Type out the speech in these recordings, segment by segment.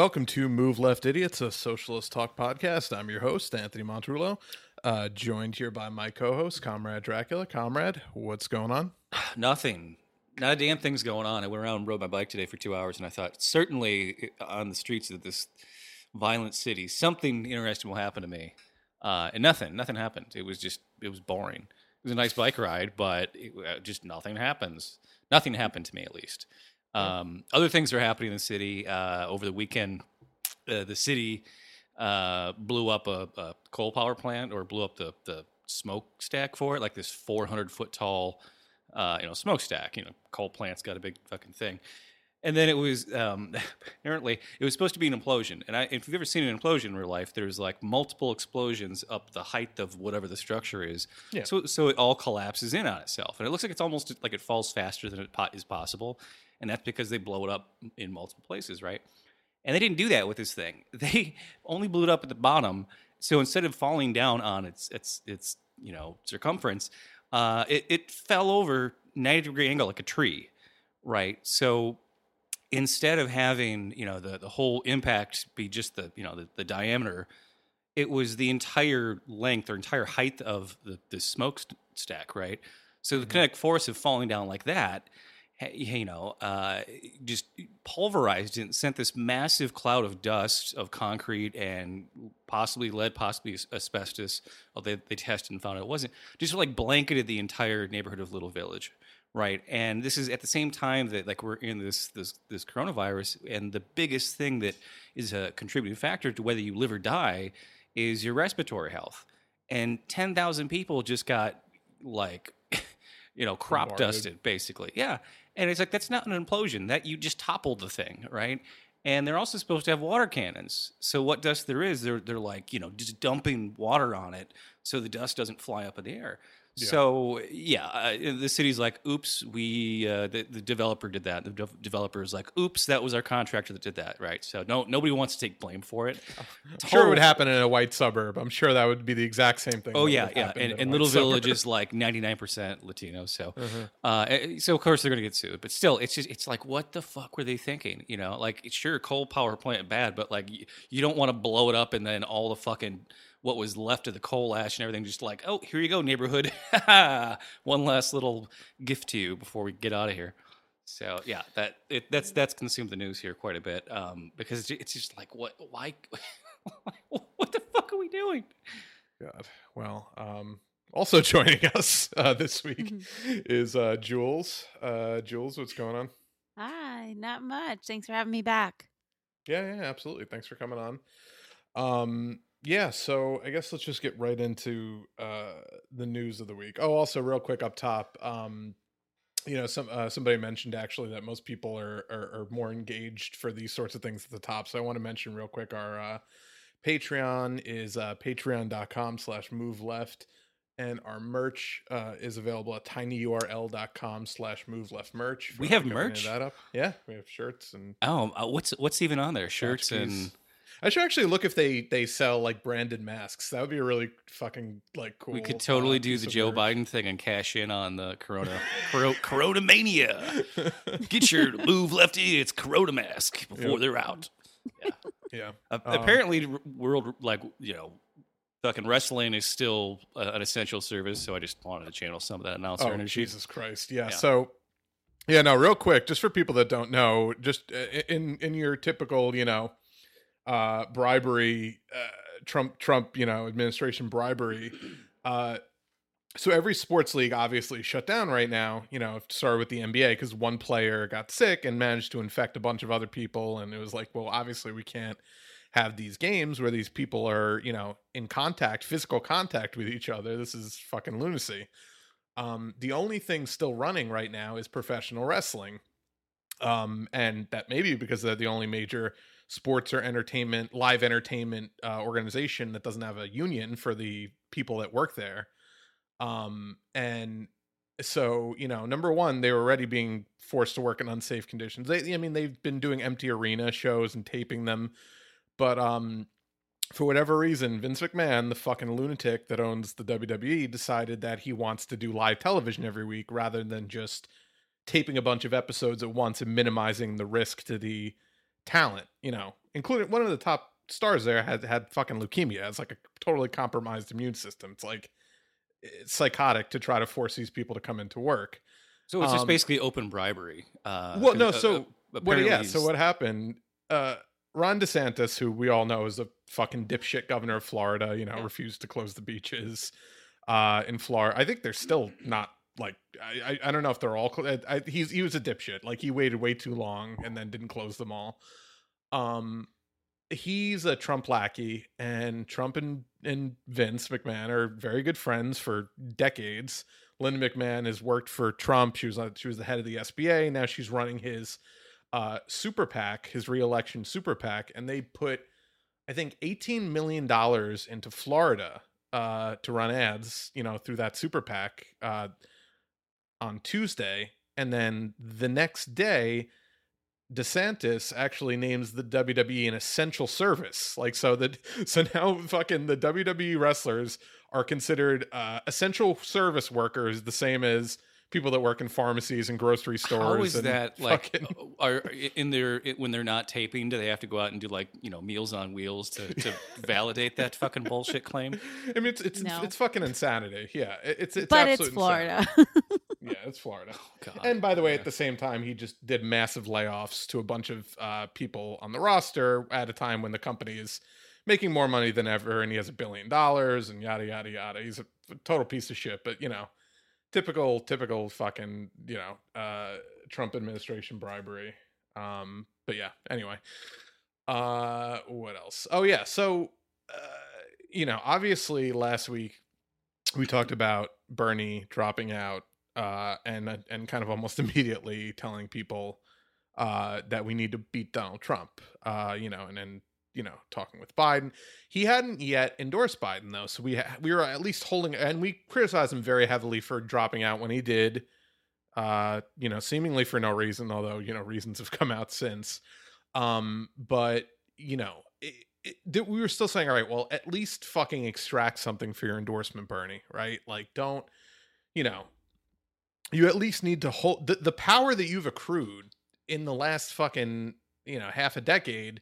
Welcome to Move Left Idiots, a socialist talk podcast. I'm your host, Anthony Montrullo, uh, joined here by my co host, Comrade Dracula. Comrade, what's going on? Nothing. Not a damn thing's going on. I went around and rode my bike today for two hours, and I thought certainly uh, on the streets of this violent city, something interesting will happen to me. Uh, and nothing, nothing happened. It was just, it was boring. It was a nice bike ride, but it, uh, just nothing happens. Nothing happened to me, at least. Um, other things are happening in the city. Uh, over the weekend, uh, the city uh, blew up a, a, coal power plant or blew up the, the smokestack for it, like this 400 foot tall, uh, you know, smokestack. You know, coal plant's got a big fucking thing. And then it was um, apparently it was supposed to be an implosion. And I, if you've ever seen an implosion in real life, there's like multiple explosions up the height of whatever the structure is. Yeah. So so it all collapses in on itself, and it looks like it's almost like it falls faster than it po- is possible. And that's because they blow it up in multiple places, right? And they didn't do that with this thing. They only blew it up at the bottom. So instead of falling down on its its its you know circumference, uh, it, it fell over 90 degree angle like a tree, right? So instead of having you know the the whole impact be just the you know the, the diameter, it was the entire length or entire height of the the smokestack, right? So the kinetic force of falling down like that, ha- you know, uh, just pulverized and sent this massive cloud of dust of concrete and possibly lead, possibly asbestos. Although they, they tested and found it wasn't. Just like blanketed the entire neighborhood of Little Village right and this is at the same time that like we're in this this this coronavirus and the biggest thing that is a contributing factor to whether you live or die is your respiratory health and 10,000 people just got like you know crop Bombarded. dusted basically yeah and it's like that's not an implosion that you just toppled the thing right? And they're also supposed to have water cannons. So what dust there is they're they're like you know just dumping water on it so the dust doesn't fly up in the air so yeah, uh, the city's like, "Oops, we uh, the, the developer did that." The de- developer is like, "Oops, that was our contractor that did that." Right? So no, nobody wants to take blame for it. I'm sure it would happen in a white suburb. I'm sure that would be the exact same thing. Oh yeah, yeah, and, and Little suburb. Village is like ninety nine percent Latino. So, Uh-huh. uh, eh, so of course they're gonna get sued. But still, it's just it's like, what the fuck were they thinking? You know, like sure, coal power plant bad, but like you, you don't want to blow it up and then all the fucking what was left of the coal ash and everything just like, oh, here you go, neighborhood. One last little gift to you before we get out of here. So yeah, that it, that's that's consumed the news here quite a bit um, because it's- it's just like what why what the fuck are we doing? God. Well, um, also joining us uh, this week Mm-hmm. is uh, Jules. Uh, Jules, what's going on? Hi, not much. Thanks for having me back. Yeah, yeah, absolutely. Thanks for coming on. Um, yeah, so I guess let's just get right into uh, the news of the week. Oh, also, real quick up top, um, you know, some uh, somebody mentioned actually that most people are, are are more engaged for these sorts of things at the top. So I want to mention real quick our uh, Patreon is uh, patreon.com slash move left. And our merch uh, is available at tinyurl.com slash move left merch. We have you can any of merch? That up. Yeah, we have shirts and Oh, uh, what's what's even on there? Shirts and I should actually look if they they sell like branded masks. That would be a really fucking like cool. we could totally uh, do the Joe. Biden thing and cash in on the Corona Coro, Corona mania. Get your move lefty. It's Corona mask before Yep. they're out. yeah. Uh, Um, apparently, world like you know, fucking wrestling is still uh, an essential service. So I just wanted to channel some of that announcer Oh energy. Jesus Christ! Yeah. Yeah. So, yeah. No, real quick, just for people that don't know, just uh, in in your typical, you know, uh, bribery, uh, Trump Trump, you know, administration bribery. Uh, so every sports league obviously shut down right now. You know, started with the NBA because one player got sick and managed to infect a bunch of other people, and it was like, well, obviously we can't have these games where these people are, you know, in contact, physical contact with each other. This is fucking lunacy. Um, the only thing still running right now is professional wrestling. Um, and that may be because they're the only major sports or entertainment, live entertainment uh, organization that doesn't have a union for the people that work there. Um, and so, you know, number one, they were already being forced to work in unsafe conditions. They, I mean, they've been doing empty arena shows and taping them, but um, for whatever reason, Vince McMahon, the fucking lunatic that owns the WWE, decided that he wants to do live television every week rather than just taping a bunch of episodes at once and minimizing the risk to the talent, you know, including one of the top stars there had had fucking leukemia. It's like a totally compromised immune system. It's like it's psychotic to try to force these people to come into work. So it's just Um, basically open bribery. Uh, Well, no, uh, so uh, What, yeah, so what happened? Uh, Ron DeSantis, who we all know is a fucking dipshit governor of Florida, you know, Yeah. refused to close the beaches uh, in Florida. I think they're still not like I, I, don't know if they're all. Cl- I, I, he's he was a dipshit. Like he waited way too long and then didn't close them all. Um, he's a Trump lackey, and Trump and and Vince McMahon are very good friends for decades. Linda McMahon has worked for Trump. She was on, she was the head of the SBA. Now she's running his uh, super PAC, his reelection super PAC, and they put I think eighteen million dollars into Florida uh, to run ads, you know, through that super PAC uh, on Tuesday, and then the next day. DeSantis actually names the WWE an essential service. Like so that so now fucking the WWE wrestlers are considered uh, essential service workers, the same as people that work in pharmacies and grocery stores. How is and that like? fucking- Are in their when they're not taping? Do they have to go out and do like you know Meals on Wheels to, to validate that fucking bullshit claim? I mean, it's it's No. it's fucking insanity. Yeah, it's it's but it's absolute Florida. It's Florida. God. And by the way, Yeah. at the same time, he just did massive layoffs to a bunch of uh, people on the roster at a time when the company is making more money than ever, and he has a billion dollars, and yada yada yada. He's a total piece of shit, but you know, typical typical fucking you know uh, Trump administration bribery. Um, but yeah, anyway, uh, what else? Oh yeah, so uh, you know, obviously last week we talked about Bernie dropping out uh, and and kind of almost immediately telling people uh, that we need to beat Donald Trump. Uh, you know, and then you know talking with Biden. He hadn't yet endorsed Biden though, so we ha- we were at least holding, and we criticized him very heavily for dropping out when he did. Uh, you know, seemingly for no reason, although you know reasons have come out since. Um, but you know. It, it, we were still saying, all right, well, at least fucking extract something for your endorsement, Bernie, right? Like, don't, you know, you at least need to hold the, the power that you've accrued in the last fucking you know half a decade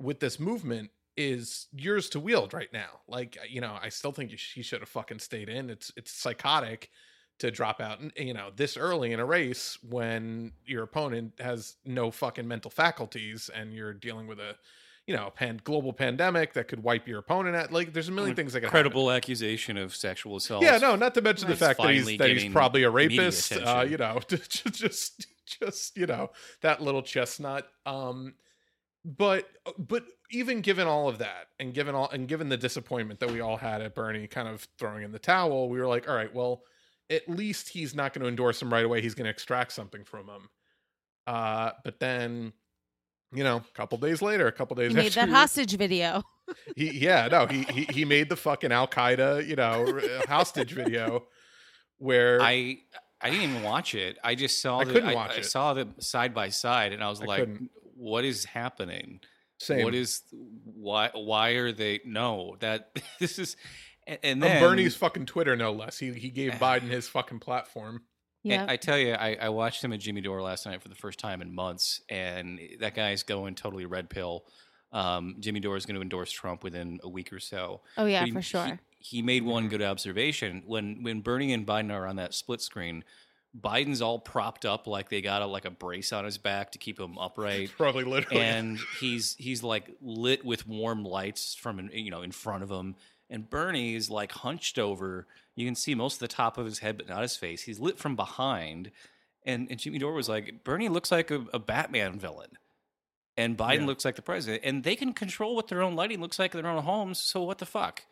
with this movement is yours to wield right now. Like you know i still think you he should have fucking stayed in. It's it's psychotic to drop out you know this early in a race when your opponent has no fucking mental faculties and you're dealing with a you know pan global pandemic that could wipe your opponent out like there's a million things that could happen. Credible accusation of sexual assault. Yeah, no, not to mention the fact that he's that he's probably a rapist. Uh, you know, just just you know that little chestnut. Um, but but even given all of that, and given all and given the disappointment that we all had at Bernie kind of throwing in the towel, we were like, all right, well, at least he's not going to endorse him right away. He's going to extract something from him. Uh, but then. You know, a couple days later, a couple days He made after that hostage video. he yeah no he he, he made the fucking Al Qaeda you know uh, hostage video where I I didn't even watch it. I just saw. I the, couldn't I, watch I it. saw them side by side, and I was I like, couldn't. "What is happening? same What is why? Why are they? No, that this is." And, and on then Bernie's fucking Twitter no less he he gave Biden his fucking platform Yeah. And I tell you, I, I watched him at Jimmy Dore last night for the first time in months, and that guy's going totally red pill. Um, Jimmy Dore is going to endorse Trump within a week or so. Oh yeah, he- for sure. He, he made one good observation when when Bernie and Biden are on that split screen. Biden's all propped up like they got a, like a brace on his back to keep him upright, probably literally and he's he's like lit with warm lights from you know in front of him. And Bernie is like hunched over. You can see most of the top of his head, but not his face. He's lit from behind. And, and Jimmy Dore was like, Bernie looks like a, a Batman villain. And Biden Yeah. looks like the president. And they can control what their own lighting looks like in their own homes. So what the fuck?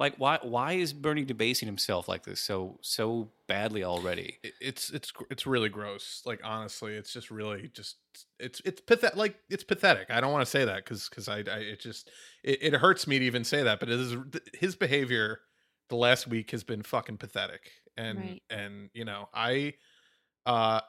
Like why why is Bernie debasing himself like this so so badly already? It's it's it's really gross like honestly it's just really just it's it's pathetic like it's pathetic i don't want to say that because because I, I it just it, it hurts me to even say that but it is his behavior the last week has been fucking pathetic and Right. and you know i uh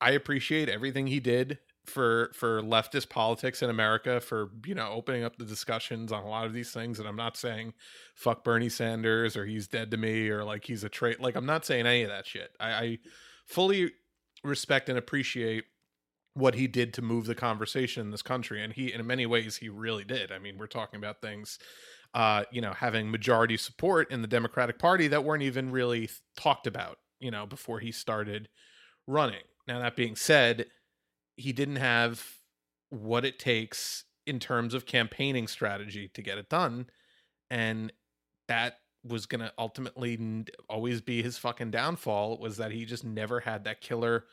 i appreciate everything he did for for leftist politics in america for you know opening up the discussions on a lot of these things and i'm not saying fuck bernie sanders or he's dead to me or like he's a trait like i'm not saying any of that shit. I, I fully respect and appreciate what he did to move the conversation in this country and he in many ways he really did. I mean we're talking about things uh you know having majority support in the democratic party that weren't even really talked about you know before he started running. Now that being said he didn't have what it takes in terms of campaigning strategy to get it done and that was going to ultimately always be his fucking downfall was that he just never had that killer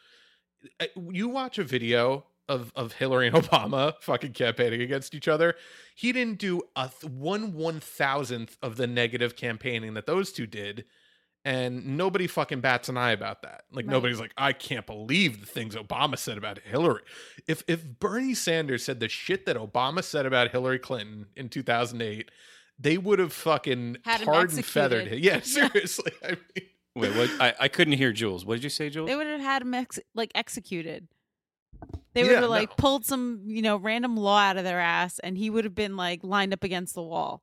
eh, you watch a video of of Hillary and Obama fucking campaigning against each other he didn't do a th- one one thousandth of the negative campaigning that those two did and nobody fucking bats an eye about that like Right. nobody's like i can't believe the things obama said about hillary if if bernie sanders said the shit that obama said about hillary clinton in 2008 they would have fucking Had him and feathered him. Yeah, Yeah. seriously. I mean, Wait, what? I, I couldn't hear Jules. What did you say, Jules? They would have had him ex- like executed. They would Yeah, have like no. pulled some, you know, random law out of their ass, and he would have been like lined up against the wall.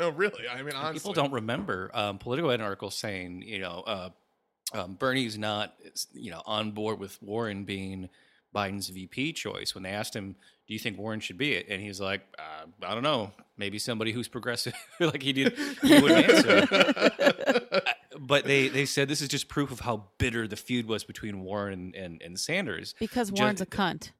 No, really. I mean, honestly, People don't remember. Um, Politico had an article saying, you know, uh, um, Bernie's not, you know, on board with Warren being Biden's VP choice. When they asked him, "Do you think Warren should be it?" and he's like, uh, "I don't know. Maybe somebody who's progressive." like he did, he wouldn't answer. But they they said this is just proof of how bitter the feud was between Warren and and Sanders. Because Ju- Warren's a cunt.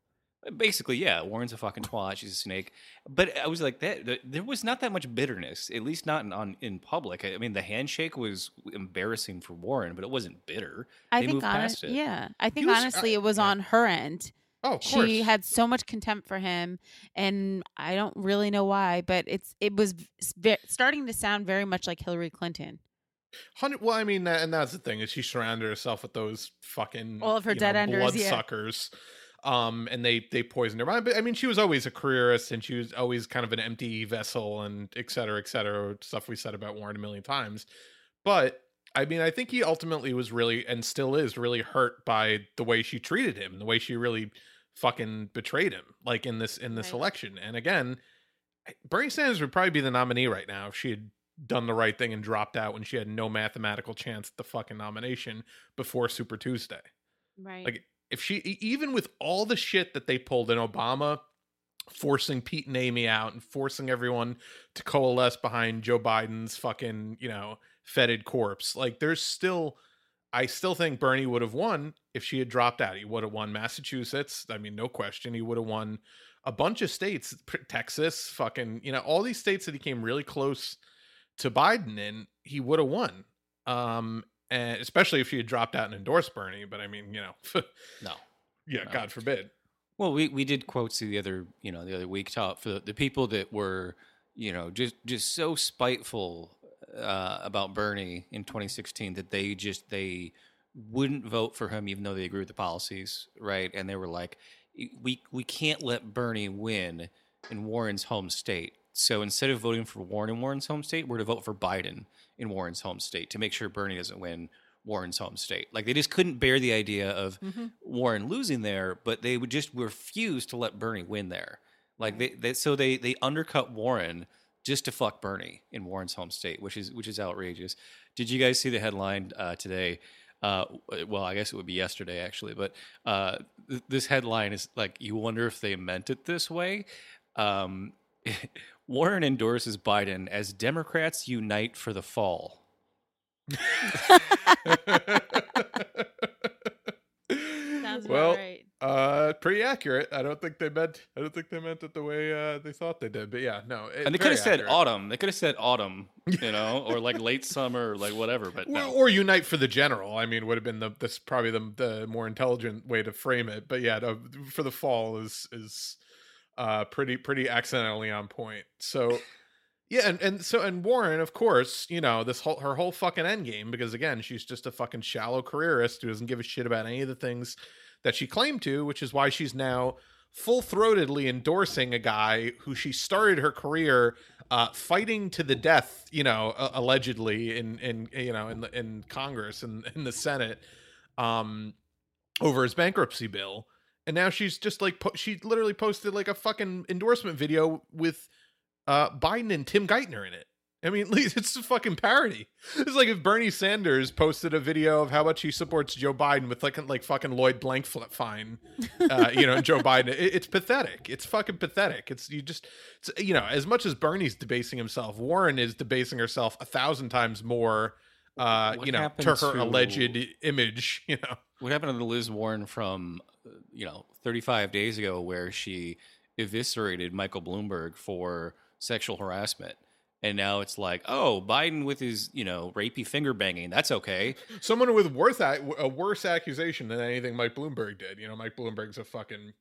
Basically, yeah, Warren's a fucking twat. She's a snake. But I was like that. th- There was not that much bitterness, at least not in, on in public. I mean, the handshake was embarrassing for Warren, but it wasn't bitter. I They think moved past honest, it. yeah. I think was- uh, honestly, I- it was yeah. on her end. oh, of course. She had so much contempt for him, and I don't really know why, but it's it was v- s- ve- starting to sound very much like Hillary Clinton. Hundred. Well, I mean, that, and that's the thing is she surrounded herself with those fucking All of her you dead know, enders, yeah. bloodsuckers. Um, and they they poisoned her mind. But I mean, she was always a careerist, and she was always kind of an empty vessel, and et cetera, et cetera. Stuff we said about Warren a million times. But I mean, I think he ultimately was really and still is really hurt by the way she treated him, the way she really fucking betrayed him, like in this in this Right. election. And again, Bernie Sanders would probably be the nominee right now if she had done the right thing and dropped out when she had no mathematical chance at the fucking nomination before Super Tuesday. Right. Like if she even with all the shit that they pulled in Obama forcing Pete and Amy out and forcing everyone to coalesce behind Joe Biden's fucking, you know, fetid corpse. Like there's still I still think Bernie would have won if she had dropped out. He would have won Massachusetts. I mean, no question. He would have won a bunch of states, Texas, fucking, you know, all these states that he came really close to Biden in, he would have won. Um, and especially if she had dropped out and endorsed Bernie. But I mean, you know, No. yeah, No. God forbid. Well, we, we did quotes the other you know the other week top for the, the people that were you know just just so spiteful uh, about Bernie in 2016 that they just they wouldn't vote for him even though they agree with the policies, right? And they were like, we we can't let Bernie win in Warren's home state. So instead of voting for Warren in Warren's home state, we're to vote for Biden in Warren's home state to make sure Bernie doesn't win Warren's home state. Like they just couldn't bear the idea of Mhm. Warren losing there, but they would just refuse to let Bernie win there. Like they, they so they they undercut Warren just to fuck Bernie in Warren's home state, which is which is outrageous. Did you guys see the headline uh, today? Uh, well, I guess it would be yesterday actually, but uh, th- this headline is like you wonder if they meant it this way. Um, Warren endorses Biden as Democrats unite for the fall. Sounds well, right. uh, pretty accurate. I don't think they meant. I don't think they meant it the way uh, they thought they did. But yeah, no. it- And they could have said autumn. They could have said autumn, you know, or like late summer, or like whatever. But Or, no. or unite for the general. I mean, would have been the this probably the the more intelligent way to frame it. But yeah, no, for the fall is is uh pretty pretty accidentally on point. So yeah, and, and so and Warren, of course, you know this whole her whole fucking end game because again, she's just a fucking shallow careerist who doesn't give a shit about any of the things that she claimed to, which is why she's now full throatedly endorsing a guy who she started her career uh, fighting to the death, you know, uh, allegedly in in you know in the, in Congress and in the Senate, um, over his bankruptcy bill, and now she's just like po- she literally posted like a fucking endorsement video with uh, Biden and Tim Geithner in it. I mean, it's a fucking parody. It's like if Bernie Sanders posted a video of how much he supports Joe Biden with like like fucking Lloyd Blankfein, uh, you know, Joe Biden. It, it's pathetic. It's fucking pathetic. It's you just, it's, you know, as much as Bernie's debasing himself, Warren is debasing herself a thousand times more. Uh, you know, to her to- alleged image. You know, What happened to the Liz Warren from, you know, 35 days ago, where she eviscerated Michael Bloomberg for sexual harassment? And now it's like, oh, Biden with his, you know, rapey finger banging. That's okay. someone with worse ac- a worse accusation than anything Mike Bloomberg did. You know, Mike Bloomberg's a fucking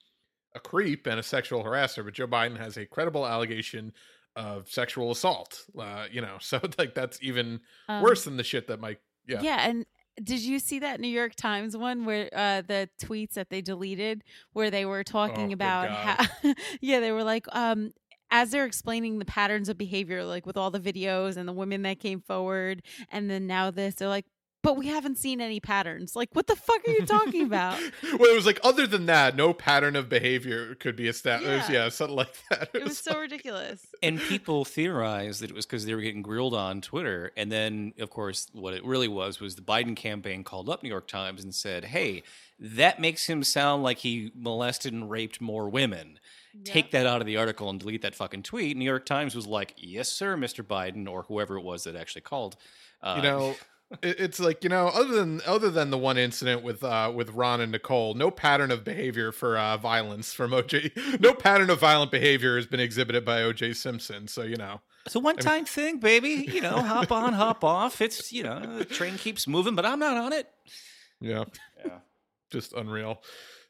a creep and a sexual harasser, but Joe Biden has a credible allegation of sexual assault. Uh, you know, so like that's even Um, worse than the shit that Mike. Yeah. Yeah, and did you see that New York Times one where uh, the tweets that they deleted, where they were Oh, talking good about how, yeah, they were like, um, as they're explaining the patterns of behavior, like with all the videos and the women that came forward, and then now this, they're like, but we haven't seen any patterns. Like, what the fuck are you talking about? well, it was like other than that, no pattern of behavior could be established. Yeah. Yeah, something like that. It was so ridiculous. And people theorized that it was because they were getting grilled on Twitter. And then, of course, what it really was was the Biden campaign called up New York Times and said, hey, that makes him sound like he molested and raped more women. Take that out of the article and delete that fucking tweet. New York Times was like, yes, sir, Mr. Biden, or whoever it was that actually called. Uh, you know it- it's like you know other than other than the one incident with uh with ron and nicole no pattern of behavior for uh violence from oj no pattern of violent behavior has been exhibited by oj simpson so you know It's a one time thing, baby. You know, hop on, hop off. It's, you know, the train keeps moving, but I'm not on it. yeah Yeah. just unreal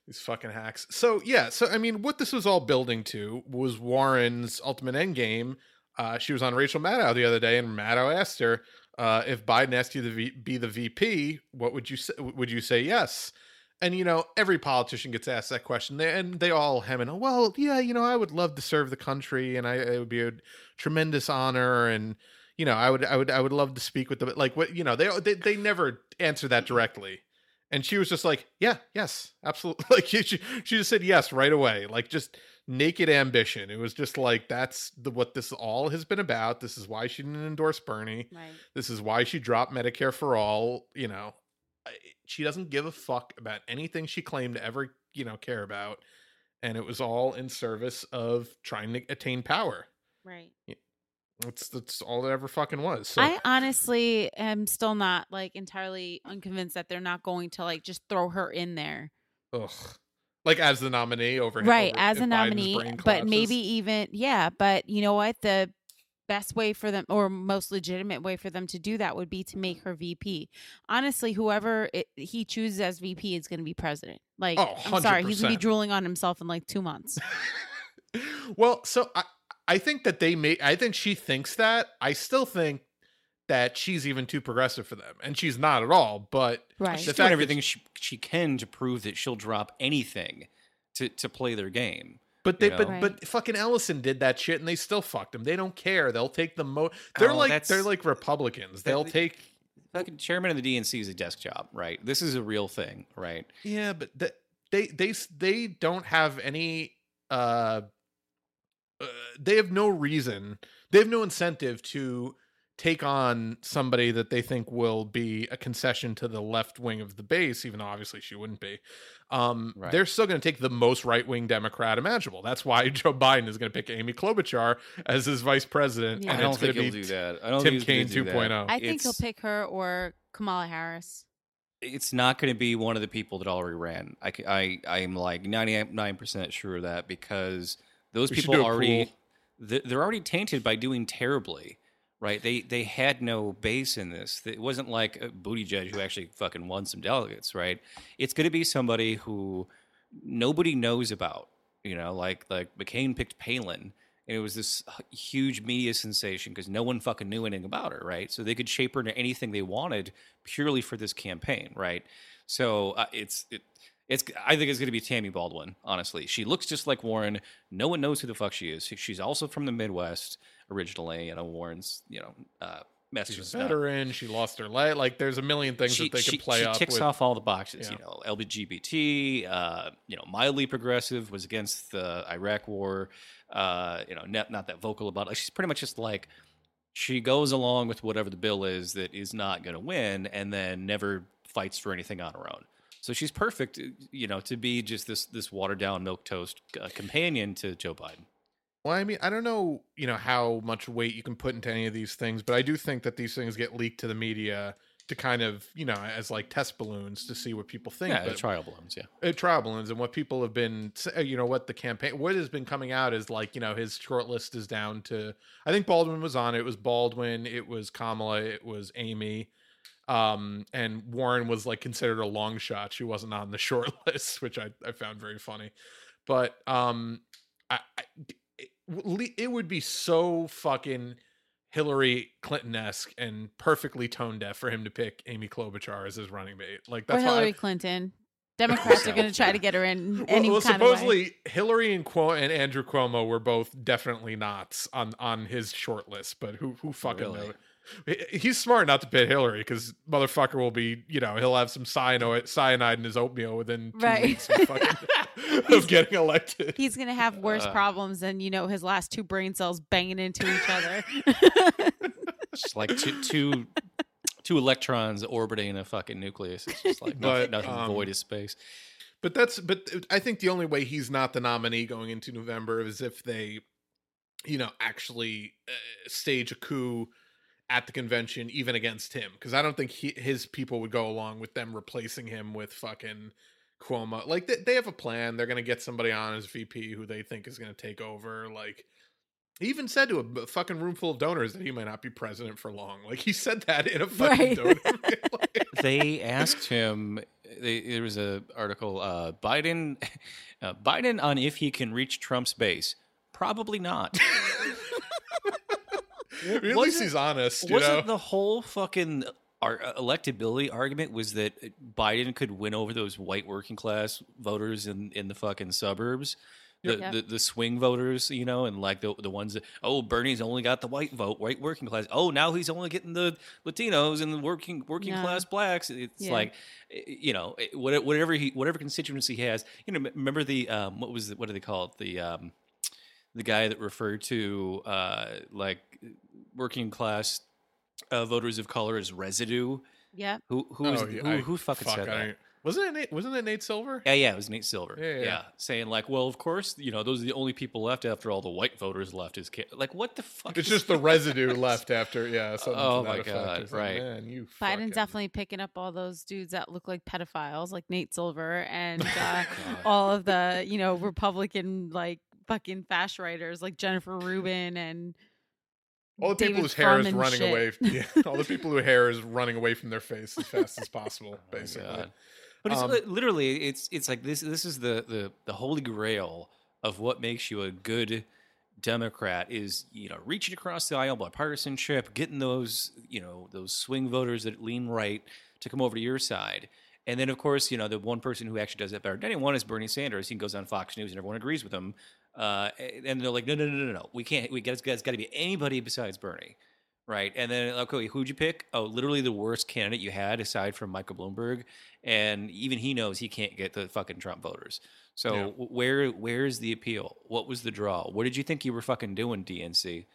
these fucking hacks so yeah so i mean what this was all building to was warren's ultimate endgame uh she was on rachel maddow the other day and maddow asked her uh if biden asked you to be the vp what would you say would you say yes? And you know every politician gets asked that question. And they all hem and well yeah you know i would love to serve the country and i it would be a tremendous honor and you know i would i would i would love to speak with them like what you know they they, they never answer that directly. And she was just like yeah yes absolutely like she, she just said yes right away. Like just naked ambition. It was just like that's the what this all has been about. This is why she didn't endorse bernie. Right. this is why she dropped medicare for all you know. She doesn't give a fuck about anything she claimed to ever you know care about. And it was all in service of trying to attain power. Right. that's that's all it ever fucking was. So I honestly am still not like entirely unconvinced that they're not going to like just throw her in there. ugh like as the nominee over right over as a Biden's nominee but maybe even yeah but you know what? The best way for them or most legitimate way for them to do that would be to make her vp honestly whoever it, he chooses as vp is going to be president. Like Oh, i'm sorry he's going to be drooling on himself in like two months. Well, so I, I think that they may. I think she thinks that. I still think that she's even too progressive for them, and she's not at all. But right She's The doing everything she, she can to prove that she'll drop anything to, to play their game. but they You but know? but fucking Ellison did that shit, and they still fucked him. They don't care. They'll take the mo. They're Oh, like they're like Republicans. They'll that- take. Fucking chairman of the DNC is a desk job, right? This is a real thing, right? Yeah, but th- they they they don't have any. uh uh, they have no reason. They have no incentive to take on somebody that they think will be a concession to the left wing of the base, even though obviously she wouldn't be. Um, Right. They're still going to take the most right wing Democrat imaginable. That's why Joe Biden is going to pick Amy Klobuchar as his vice president. Yeah. I don't think he'll do that. I don't Tim think he's gonna Kaine do that. 2.0. i think he'll pick her or kamala harris It's not going to be one of the people that already ran. I, I, I'm like 99% sure of that because those We people already, pool. they're already tainted by doing terribly, right? They they had no base in this. It wasn't like a Buttigieg who actually fucking won some delegates, right? It's going to be somebody who nobody knows about, you know, like like McCain picked Palin. And it was this huge media sensation because no one fucking knew anything about her, right? So they could shape her into anything they wanted purely for this campaign, right? So uh, it's it, it's. I think it's going to be Tammy Baldwin. Honestly, she looks just like Warren. No one knows who the fuck she is. She's also from the Midwest originally. You know, Warren's. You know, uh, She's a veteran. She lost her leg. Like there's a million things she, that they she, could play she up ticks with. off all the boxes. Yeah. You know, LGBT. Uh, you know, mildly progressive. Was against the Iraq War. Uh, you know, not not that vocal about. it. She's pretty much just like she goes along with whatever the bill is that is not going to win, and then never fights for anything on her own. So she's perfect, you know, to be just this this watered down milk toast uh, companion to Joe Biden. Well, I mean, I don't know, you know, how much weight you can put into any of these things, but I do think that these things get leaked to the media to kind of, you know, as like test balloons to see what people think. Yeah, but trial balloons. Yeah, uh, trial balloons and what people have been uh, you know what the campaign what has been coming out is like you know his short list is down to i think baldwin was on it it was baldwin it was kamala it was amy um and warren was like considered a long shot she wasn't on the short list which i, I found very funny but um i, I it, it would be so fucking Hillary Clinton-esque and perfectly tone deaf for him to pick Amy Klobuchar as his running mate. Like Or that's why Hillary Clinton. Democrats are going to try to get her in well, any well, kind of way. supposedly Hillary and Cuo- and Andrew Cuomo were both definitely knots on on his short list, but who who fucking Really? knows? He- He's smart not to pit Hillary because motherfucker will be, you know, he'll have some cyanide, cyanide in his oatmeal within two Right. weeks of, fucking, of getting elected. He's going to have worse Uh. problems than, you know, his last two brain cells banging into each other. just like two two two electrons orbiting a fucking nucleus. It's just like But, nothing, nothing um, void of space. But that's but I think the only way he's not the nominee going into November is if they, you know, actually uh, stage a coup at the convention, even against him, because I don't think he, his people would go along with them replacing him with fucking Cuomo. Like they, they have a plan. They're gonna get somebody on as VP who they think is gonna take over. Like he even said to a fucking room full of donors that he might not be president for long. Like he said that in a fucking Right. donor. like, they asked him. They, there was a article. Uh, Biden, uh, Biden on if he can reach Trump's base. Probably not. At least Wasn't- he's honest. You Wasn't know? the whole fucking ar- uh, electability argument was that Biden could win over those white working class voters in, in the fucking suburbs? The, Yep. the the swing voters, you know, and like the the ones that oh Bernie's only got the white vote, white working class. Oh, now he's only getting the Latinos and the working working No. class blacks. It's Yeah. like, eh, you know, eh, whatever he whatever constituency he has. You know, remember the um, what was the, what do they call it? The um, the guy that referred to uh, like working class uh, voters of color as residue. yep. Who who Oh, was yeah, who, I- who fucking fuck, said I that? Wasn't it Nate, wasn't it Nate Silver? Yeah, yeah, it was Nate Silver. Yeah, Yeah, yeah. saying like, well, of course, you know, those are the only people left after all the white voters left. Is ca-. like, what the fuck? It's is just the residue left after, yeah. Something Oh that my effect. God, It's right. Man, you Biden's fucking- definitely picking up all those dudes that look like pedophiles, like Nate Silver, and uh, all of the you know Republican like fucking fast writers like Jennifer Rubin and all the people David whose hair is running shit. away. Yeah, all the people whose hair is running away from their face as fast as possible, Oh basically. God. But it's Um, literally, it's it's like this. This is the the the holy grail of what makes you a good Democrat is you know reaching across the aisle, bipartisanship, getting those you know those swing voters that lean right to come over to your side. And then, of course, you know the one person who actually does that better than anyone is Bernie Sanders. He goes on Fox News and everyone agrees with him. Uh, and they're like, no, no, no, no, no, we can't. We got it's got to be anybody besides Bernie. Right. And then, okay, who'd you pick? Oh, literally the worst candidate you had aside from Michael Bloomberg. And even he knows he can't get the fucking Trump voters. So Yeah. where where's the appeal? What was the draw? What did you think you were fucking doing, DNC?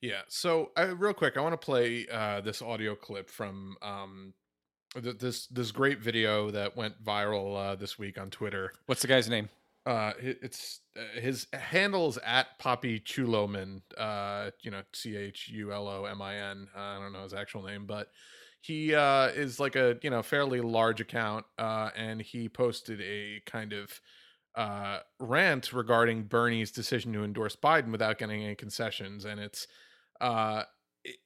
Yeah. So, real quick, I want to play uh, this audio clip from um, th- this this great video that went viral uh, this week on Twitter. What's the guy's name? Uh, it's uh, his handle is at Poppy Chulomin. Uh, you know, C H U L O M I N. Uh, I don't know his actual name, but he uh is like a you know fairly large account. Uh, and he posted a kind of uh rant regarding Bernie's decision to endorse Biden without getting any concessions, and it's uh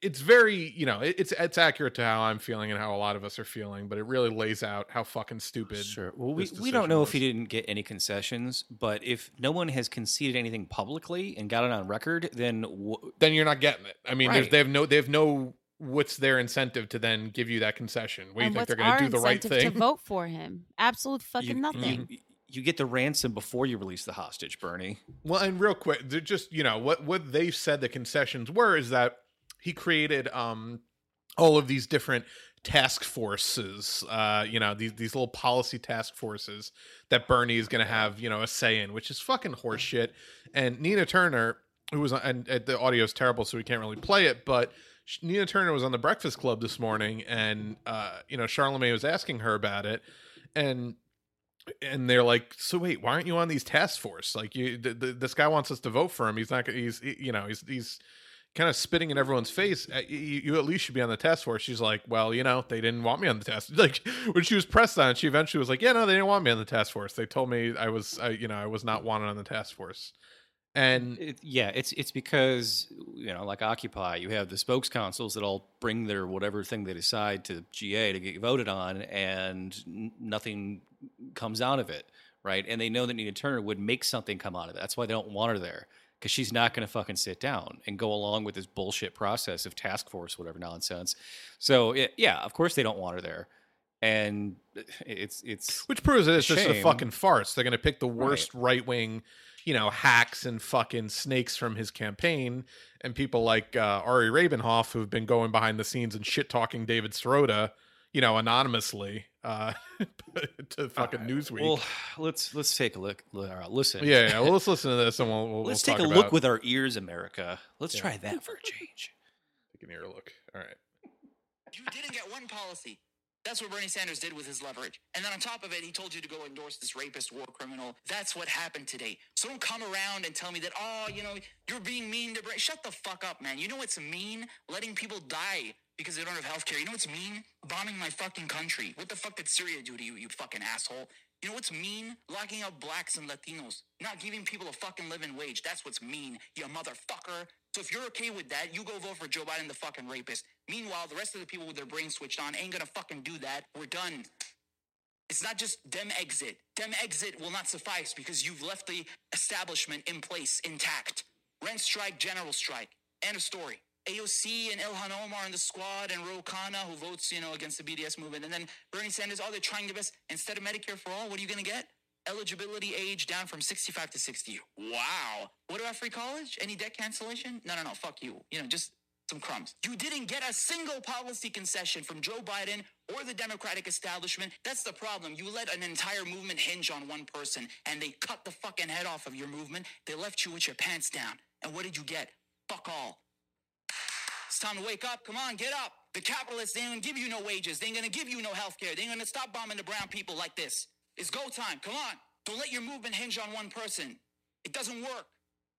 it's very you know it's it's accurate to how I'm feeling and how a lot of us are feeling, but it really lays out how fucking stupid. Sure. Well, we, we don't decision know if he didn't get any concessions, but if no one has conceded anything publicly and got it on record, then w- then you're not getting it. I mean, Right. they have no they have no what's their incentive to then give you that concession? What do you think they're going to do the right thing? to vote for him? Absolute fucking you, nothing. You, you get the ransom before you release the hostage, Bernie. Well, and real quick, they're just you know what what they said the concessions were is that he created um all of these different task forces, uh, you know these these little policy task forces that Bernie is going to have you know a say in, which is fucking horseshit. And Nina Turner, who was on, and, and the audio is terrible, so we can't really play it. But Nina Turner was on the Breakfast Club this morning, and uh, you know Charlemagne was asking her about it, and and they're like, "So wait, why aren't you on these task force? Like, you, th- th- this guy wants us to vote for him. He's not. He's, he- you know, he's he's kind of spitting in everyone's face. Uh, You, you at least should be on the task force." She's like, "Well, you know, they didn't want me on the task. Like, when she was pressed on, she eventually was like, "Yeah, no, they didn't want me on the task force. They told me I was, I, you know, I was not wanted on the task force." And It, yeah, it's it's because you know, like Occupy, you have the spokes councils that all bring their whatever thing they decide to GA to get voted on, and nothing comes out of it, right? And they know that Nina Turner would make something come out of it. That's why they don't want her there because she's not going to fucking sit down and go along with this bullshit process of task force, whatever nonsense. So it, yeah, of course they don't want her there, and it's it's Which proves that it's just a fucking farce. They're going to pick the worst right wing, you know, hacks and fucking snakes from his campaign, and people like uh, Ari Rabin-Havt who've been going behind the scenes and shit talking David Sirota, you know, anonymously uh, to fucking All right, Newsweek. Well, let's let's take a look. Listen, yeah, yeah. Well, let's listen to this and we'll, we'll Let's we'll take a talk look with our ears, America. Let's Yeah. try that for a change. Take an ear look. All right. You didn't get one policy. That's what Bernie Sanders did with his leverage. And then on top of it, he told you to go endorse this rapist war criminal. That's what happened today. So don't come around and tell me that, oh, you know, you're being mean to Bernie. Shut the fuck up, man. You know what's mean? Letting people die because they don't have health care. You know what's mean? Bombing my fucking country. What the fuck did Syria do to you, you fucking asshole? You know what's mean? Locking up blacks and Latinos. Not giving people a fucking living wage. That's what's mean, you motherfucker. So if you're okay with that, you go vote for Joe Biden, the fucking rapist. Meanwhile, the rest of the people with their brains switched on ain't gonna fucking do that. We're done. It's not just dem exit. Dem exit will not suffice because you've left the establishment in place intact. Rent strike, general strike. End of story. AOC and Ilhan Omar in the squad and Ro Khanna who votes, you know, against the BDS movement. And then Bernie Sanders, oh, they're trying their best. Instead of Medicare for all, what are you gonna get? Eligibility age down from 65 to 60. Wow. What about free college? Any debt cancellation? No, no, no. Fuck you. You know, just some crumbs. You didn't get a single policy concession from Joe Biden or the Democratic establishment. That's the problem. You let an entire movement hinge on one person and they cut the fucking head off of your movement. They left you with your pants down. And what did you get? Fuck all. It's time to wake up. Come on, get up. The capitalists, they ain't gonna give you no wages. They ain't gonna give you no health care. They ain't gonna stop bombing the brown people like this. It's go time. Come on. Don't let your movement hinge on one person. It doesn't work.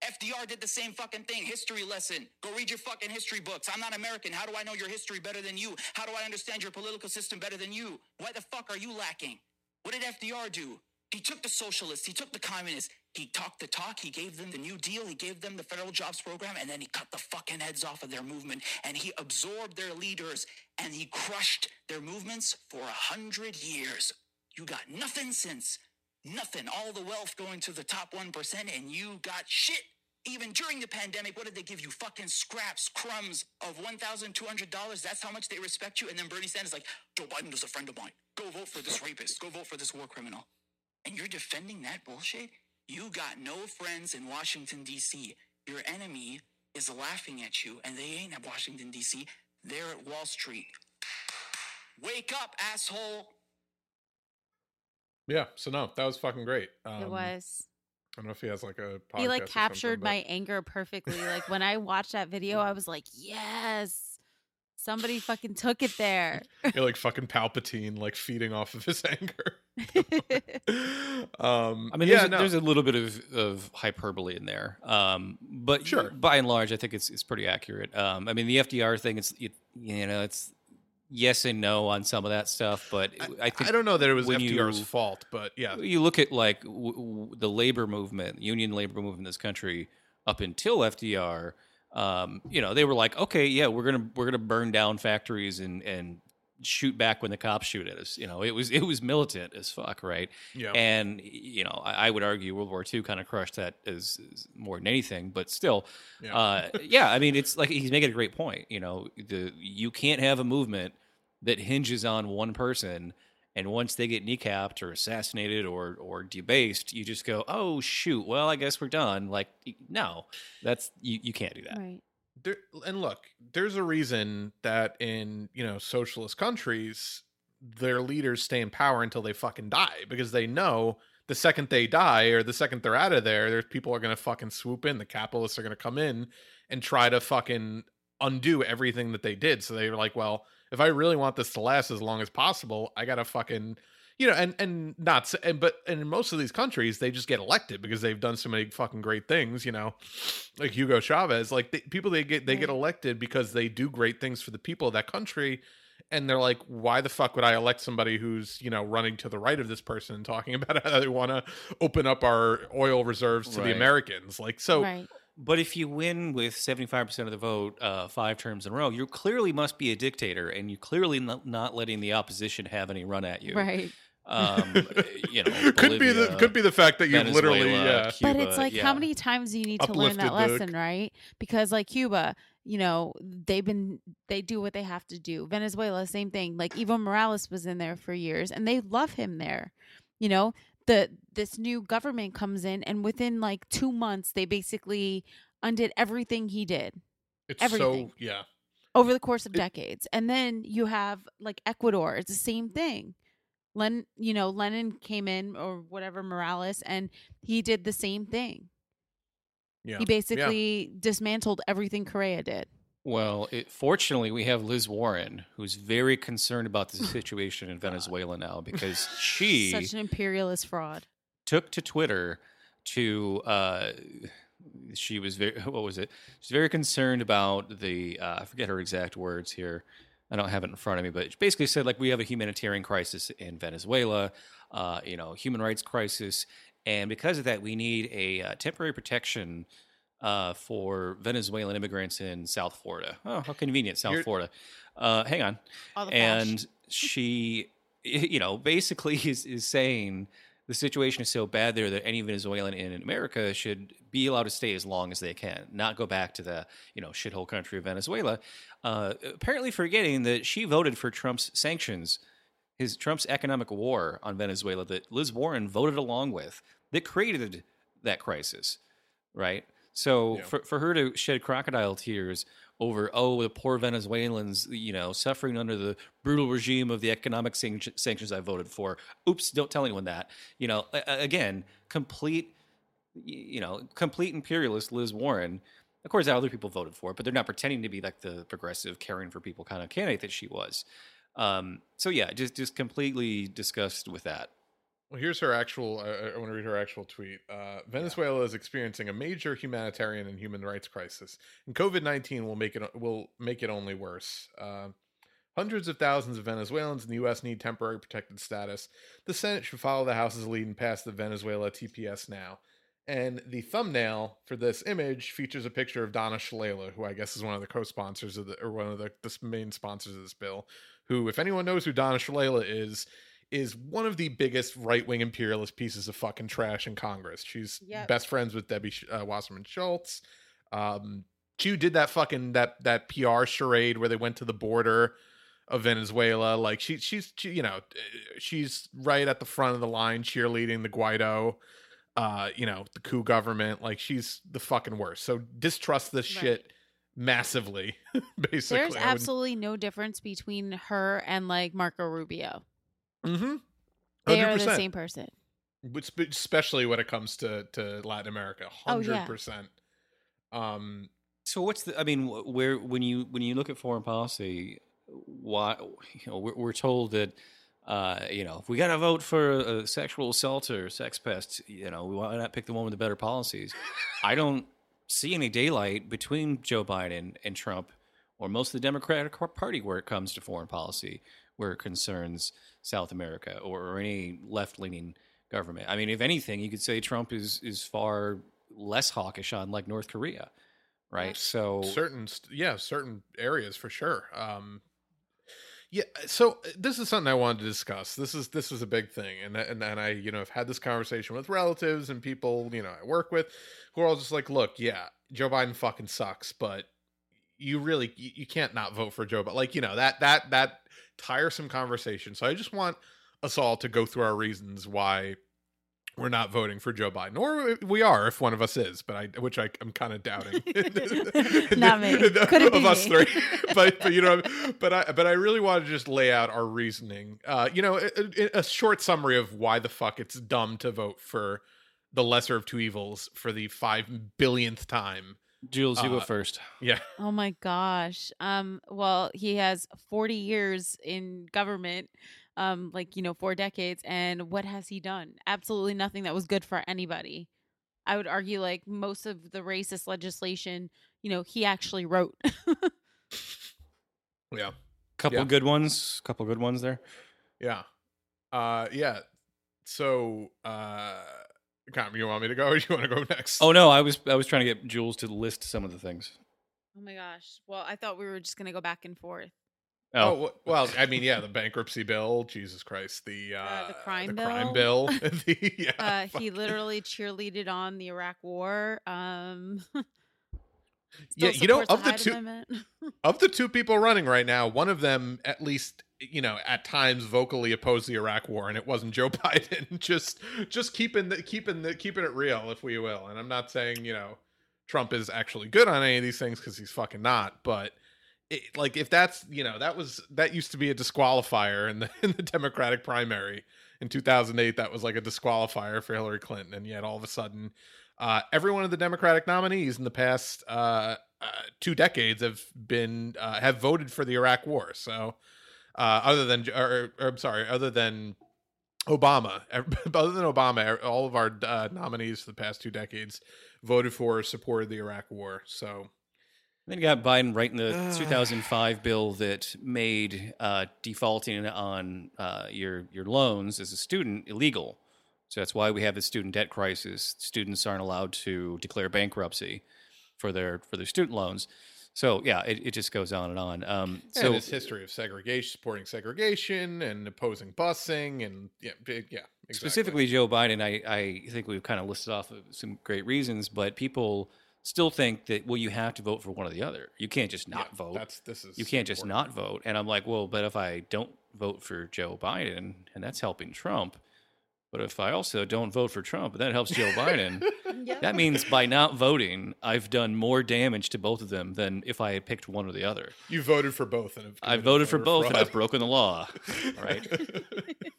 FDR did the same fucking thing. History lesson. Go read your fucking history books. I'm not American. How do I know your history better than you? How do I understand your political system better than you? Why the fuck are you lacking? What did FDR do? He took the socialists, he took the communists, he talked the talk, he gave them the New Deal, he gave them the federal jobs program, and then he cut the fucking heads off of their movement and he absorbed their leaders and he crushed their movements for a hundred years. You got nothing since. Nothing. All the wealth going to the top 1%, and you got shit. Even during the pandemic, what did they give you? Fucking scraps, crumbs of $1,200. That's how much they respect you. And then Bernie Sanders like, Joe Biden is a friend of mine. Go vote for this rapist. Go vote for this war criminal. And you're defending that bullshit? You got no friends in Washington, D.C. Your enemy is laughing at you, and they ain't at Washington, D.C. They're at Wall Street. Wake up, asshole. Yeah. So no, that was fucking great. Um, it was. I don't know if he has like a. He like podcast or captured something, my anger perfectly. Like when I watched that video, I was like, yes, somebody fucking took it there. You're like fucking Palpatine, like feeding off of his anger. um, I mean, yeah, there's, a, no. there's a little bit of, of hyperbole in there, um, but Sure. by and large, I think it's it's pretty accurate. Um, I mean, the FDR thing, it's it, you know, it's yes and no on some of that stuff, but I, think I don't know that it was when FDR's you- fault, but yeah, you look at like w- w- the labor movement, union labor movement in this country up until FDR. Um, you know, they were like, okay, yeah, we're gonna we're gonna burn down factories and and shoot back when the cops shoot at us. You know, it was it was militant as fuck, right? yeah. And you know, I, I would argue World War II kind of crushed that as, as more than anything, but still, Yeah. uh, yeah. I mean, it's like he's making a great point. You know, the you can't have a movement that hinges on one person, and once they get kneecapped or assassinated or or debased, you just go, oh shoot, well, I guess we're done. Like, no, that's you, you can't do that. right. there, and look, there's a reason that in you know socialist countries, their leaders stay in power until they fucking die because they know the second they die or the second they're out of there, there's people are gonna fucking swoop in. The capitalists are gonna come in and try to fucking undo everything that they did. So they were like, well, if I really want this to last as long as possible, I gotta fucking you know, and and not and but and in most of these countries they just get elected because they've done so many fucking great things, you know, like Hugo Chavez, like they, people they get they get elected because they do great things for the people of that country, and they're like, why the fuck would I elect somebody who's you know running to the right of this person and talking about how they want to open up our oil reserves to the Americans, like so. right. But if you win with 75% of the vote uh, five terms in a row, you clearly must be a dictator and you clearly not, not letting the opposition have any run at you. Right. Um, you know, could be the could be the fact that you've literally Venezuela, yeah. but it's like yeah. how many times do you need to learn that Uplifted the- lesson right because like cuba you know they've been they do what they have to do venezuela same thing like evo morales was in there for years and they love him there you know the this new government comes in and within like two months they basically undid everything he did It's everything. so yeah. over the course of It- decades and then you have like ecuador it's the same thing len you know lenin came in or whatever morales and he did the same thing Yeah. he basically dismantled everything Correa did. Well, it, fortunately, we have Liz Warren, who's very concerned about the situation in Venezuela now because she Such an imperialist fraud. Took to Twitter to. Uh, she was very. What was it? She's very concerned about the. Uh, I forget her exact words here. I don't have it in front of me, but she basically said like we have a humanitarian crisis in Venezuela, uh, you know, human rights crisis, and because of that, we need a uh, temporary protection uh, for Venezuelan immigrants in South Florida. Oh, how convenient, South You're- Florida. Uh, hang on and she you know basically is, is saying the situation is so bad there that any venezuelan in america should be allowed to stay as long as they can not go back to the you know shithole country of venezuela uh, apparently forgetting that she voted for trump's sanctions his trump's economic war on venezuela that liz warren voted along with that created that crisis right so Yeah. for, for her to shed crocodile tears over oh the poor Venezuelans you know suffering under the brutal regime of the economic sanc- sanctions I voted for. Oops, don't tell anyone that. You know, again, complete you know complete imperialist Liz Warren. Of course, other people voted for it, but they're not pretending to be like the progressive, caring for people kind of candidate that she was. Um, so yeah, just just completely disgusted with that. Well, here's her actual. I, I want to read her actual tweet. Uh, Venezuela is experiencing a major humanitarian and human rights crisis, and COVID nineteen will make it will make it only worse. Uh, hundreds of thousands of Venezuelans in the U.S. need temporary protected status. The Senate should follow the House's lead and pass the Venezuela TPS now. And the thumbnail for this image features a picture of Donna Shalala, who I guess is one of the co-sponsors of the, or one of the, the main sponsors of this bill. Who, if anyone knows who Donna Shalala is, is one of the biggest right-wing imperialist pieces of fucking trash in Congress. She's Yep. best friends with Debbie Sh- uh, Wasserman Schultz. Um, she did that fucking that that PR charade where they went to the border of Venezuela. Like she she's she, you know she's right at the front of the line cheerleading the Guaido, uh, you know the coup government. Like she's the fucking worst. So distrust this Right. shit massively. Basically, There's absolutely no difference between her and like Marco Rubio. Mm-hmm. They are the same person. Which, especially when it comes to to Latin America, Oh, yeah. hundred percent. Um, So what's the? I mean, where when you when you look at foreign policy, why you know we're, we're told that uh, you know if we got to vote for a, a sexual assault or sex pest, you know we why not pick the one with the better policies? I don't see any daylight between Joe Biden and Trump or most of the Democratic Party where it comes to foreign policy, where it concerns South America or, or any left leaning government. I mean, if anything, you could say Trump is is far less hawkish on like North Korea, right? So certain yeah certain areas for sure um yeah so uh, this is something i wanted to discuss this is this is a big thing and and, and i you know have had this conversation with relatives and people you know i work with who are all just like look yeah joe biden fucking sucks but you really you, you can't not vote for joe but like you know that that that tiresome conversation so i just want us all to go through our reasons why we're not voting for Joe Biden, or we are if one of us is, but I, which I, I'm kind of doubting. Not me. Could it of us me? three, but but you know, but I but I really want to just lay out our reasoning. Uh, you know, a, a- a short summary of why the fuck it's dumb to vote for the lesser of two evils for the five billionth time. Jules, you go Uh, first. Yeah, Oh my gosh. Um well, he has 40 years in government. Um like, you know, 4 decades and what has he done? Absolutely nothing that was good for anybody. I would argue like most of the racist legislation, you know, he actually wrote. yeah, Couple yeah. good ones. Couple good ones there. yeah, uh, yeah. So, uh, Cam, you want me to go, or you want to go next? Oh no, I was I was trying to get Jules to list some of the things. oh my gosh. Well, I thought we were just going to go back and forth. Oh, Oh, well, I mean, yeah, the bankruptcy bill, Jesus Christ, the uh, Uh, the crime crime bill. bill, the, yeah, Uh, he fuck. literally cheerleaded on the Iraq War. Um, Yeah, you know, of the Hyde two- of the two people running right now, one of them at least, you know, at times vocally opposed the Iraq War, and it wasn't Joe Biden. just, just keeping the keeping the keeping it real, if we will. And I'm not saying you know Trump is actually good on any of these things because he's fucking not, but. It, like if that's you know that was that used to be a disqualifier in the in the Democratic primary in 2008 that was like a disqualifier for Hillary Clinton and yet all of a sudden uh, every one of the Democratic nominees in the past uh, uh, two decades have been uh, have voted for the Iraq War. So, uh, other than, or, or I'm sorry, other than Obama, other than Obama, all of our uh, nominees for the past two decades voted for or supported the Iraq War. So, then you got Biden writing the 2005 bill that made uh, defaulting on uh, your your loans as a student illegal. So that's why we have the student debt crisis. Students aren't allowed to declare bankruptcy for their for their student loans. So yeah, it, it just goes on and on. Um, so so this history of segregation, supporting segregation, and opposing busing, and yeah, yeah, exactly. specifically Joe Biden, I, I think we've kind of listed off some great reasons, but people still think that well, you have to vote for one or the other. You can't just not Yeah, vote. That's this is you can't just important. not vote. And I'm like, well, but if I don't vote for Joe Biden, and that's helping Trump, but if I also don't vote for Trump, that helps Joe Biden, that means by not voting, I've done more damage to both of them than if I had picked one or the other. You voted for both, and I committed voted for voter both, and. I've broken the law. Right.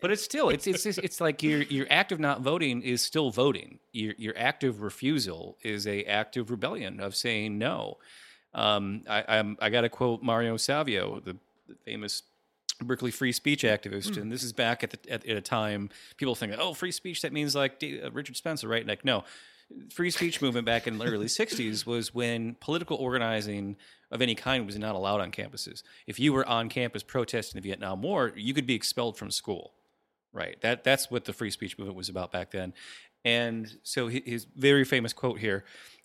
but it's still it's it's just- it's like your your act of not voting is still voting. Your your act of refusal is a act of rebellion of saying no. Um, I I'm, I got to quote Mario Savio, the, the famous Berkeley free speech activist, and this is back at, the, at at a time people think, oh, free speech that means like uh, Richard Spencer, right? Like no. Free speech movement back in the early 60s was when political organizing of any kind was not allowed on campuses. If you were on campus protesting the Vietnam War, you could be expelled from school. Right. That that's what the free speech movement was about back then. And so his very famous quote here: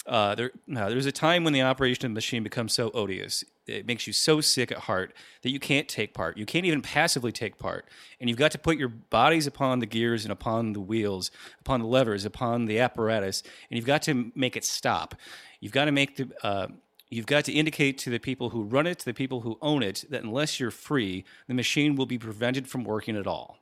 uh, "There, uh, there's a time when the operation of the machine becomes so odious, it makes you so sick at heart that you can't take part. You can't even passively take part, and you've got to put your bodies upon the gears and upon the wheels, upon the levers, upon the apparatus, and you've got to make it stop. You've got to make the uh, You've got to indicate to the people who run it, to the people who own it, that unless you're free, the machine will be prevented from working at all.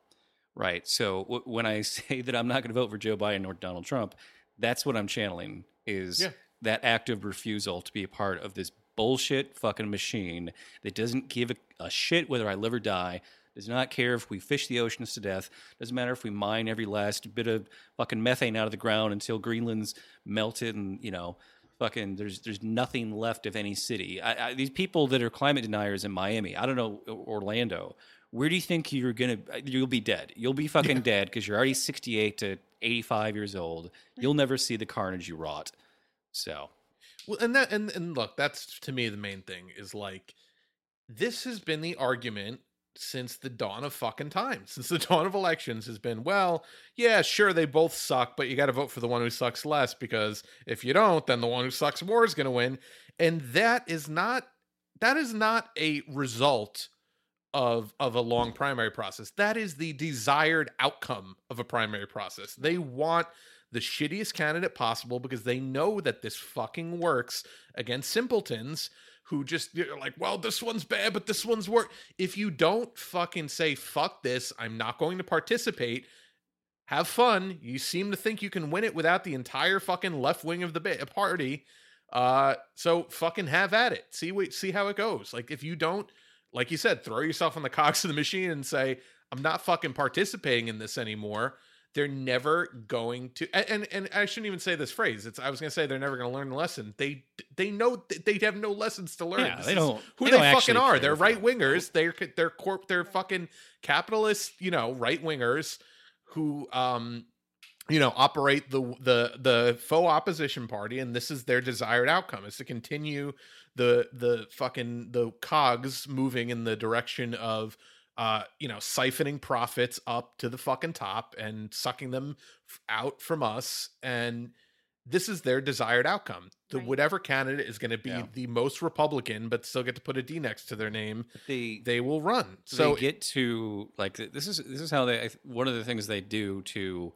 Right. So w- when I say that I'm not going to vote for Joe Biden or Donald Trump, that's what I'm channeling is Yeah. that active refusal to be a part of this bullshit fucking machine that doesn't give a, a shit whether I live or die. Does not care if we fish the oceans to death. Doesn't matter if we mine every last bit of fucking methane out of the ground until Greenland's melted and you know fucking there's there's nothing left of any city. I, I, these people that are climate deniers in Miami, I don't know Orlando. Where do you think you're gonna? You'll be dead. You'll be fucking dead because you're already 68 to 85 years old. Mm-hmm. You'll never see the carnage you wrought. So Well, and that and and look, that's to me the main thing is like this has been the argument since the dawn of fucking time, since the dawn of elections has been, well, yeah, sure, they both suck, but you got to vote for the one who sucks less because if you don't, then the one who sucks more is going to win, and that is not that is not a result of of a long primary process. That is the desired outcome of a primary process. They want the shittiest candidate possible because they know that this fucking works against simpletons who just you're like, well, this one's bad, but this one's work. If you don't fucking say fuck this, I'm not going to participate. have fun. You seem to think you can win it without the entire fucking left wing of the ba- party. Uh, so fucking have at it. See what see how it goes. Like if you don't, like you said, throw yourself on the cogs of the machine and say, I'm not fucking participating in this anymore. They're never going to, and and, and I shouldn't even say this phrase. It's I was gonna say they're never gonna learn the lesson. They they know they have no lessons to learn. Yeah, they don't- who they they, don't fucking are. They're right wingers. They're they're corp. They're fucking capitalist. You know, right wingers who um you know operate the the the faux opposition party and this is their desired outcome is to continue the the fucking the cogs moving in the direction of uh you know siphoning profits up to the fucking top and sucking them out from us and this is their desired outcome the Right. whatever candidate is going to be Yeah. the most republican but still get to put a d next to their name They they will run so so they get to like this is this is how they one of the things they do to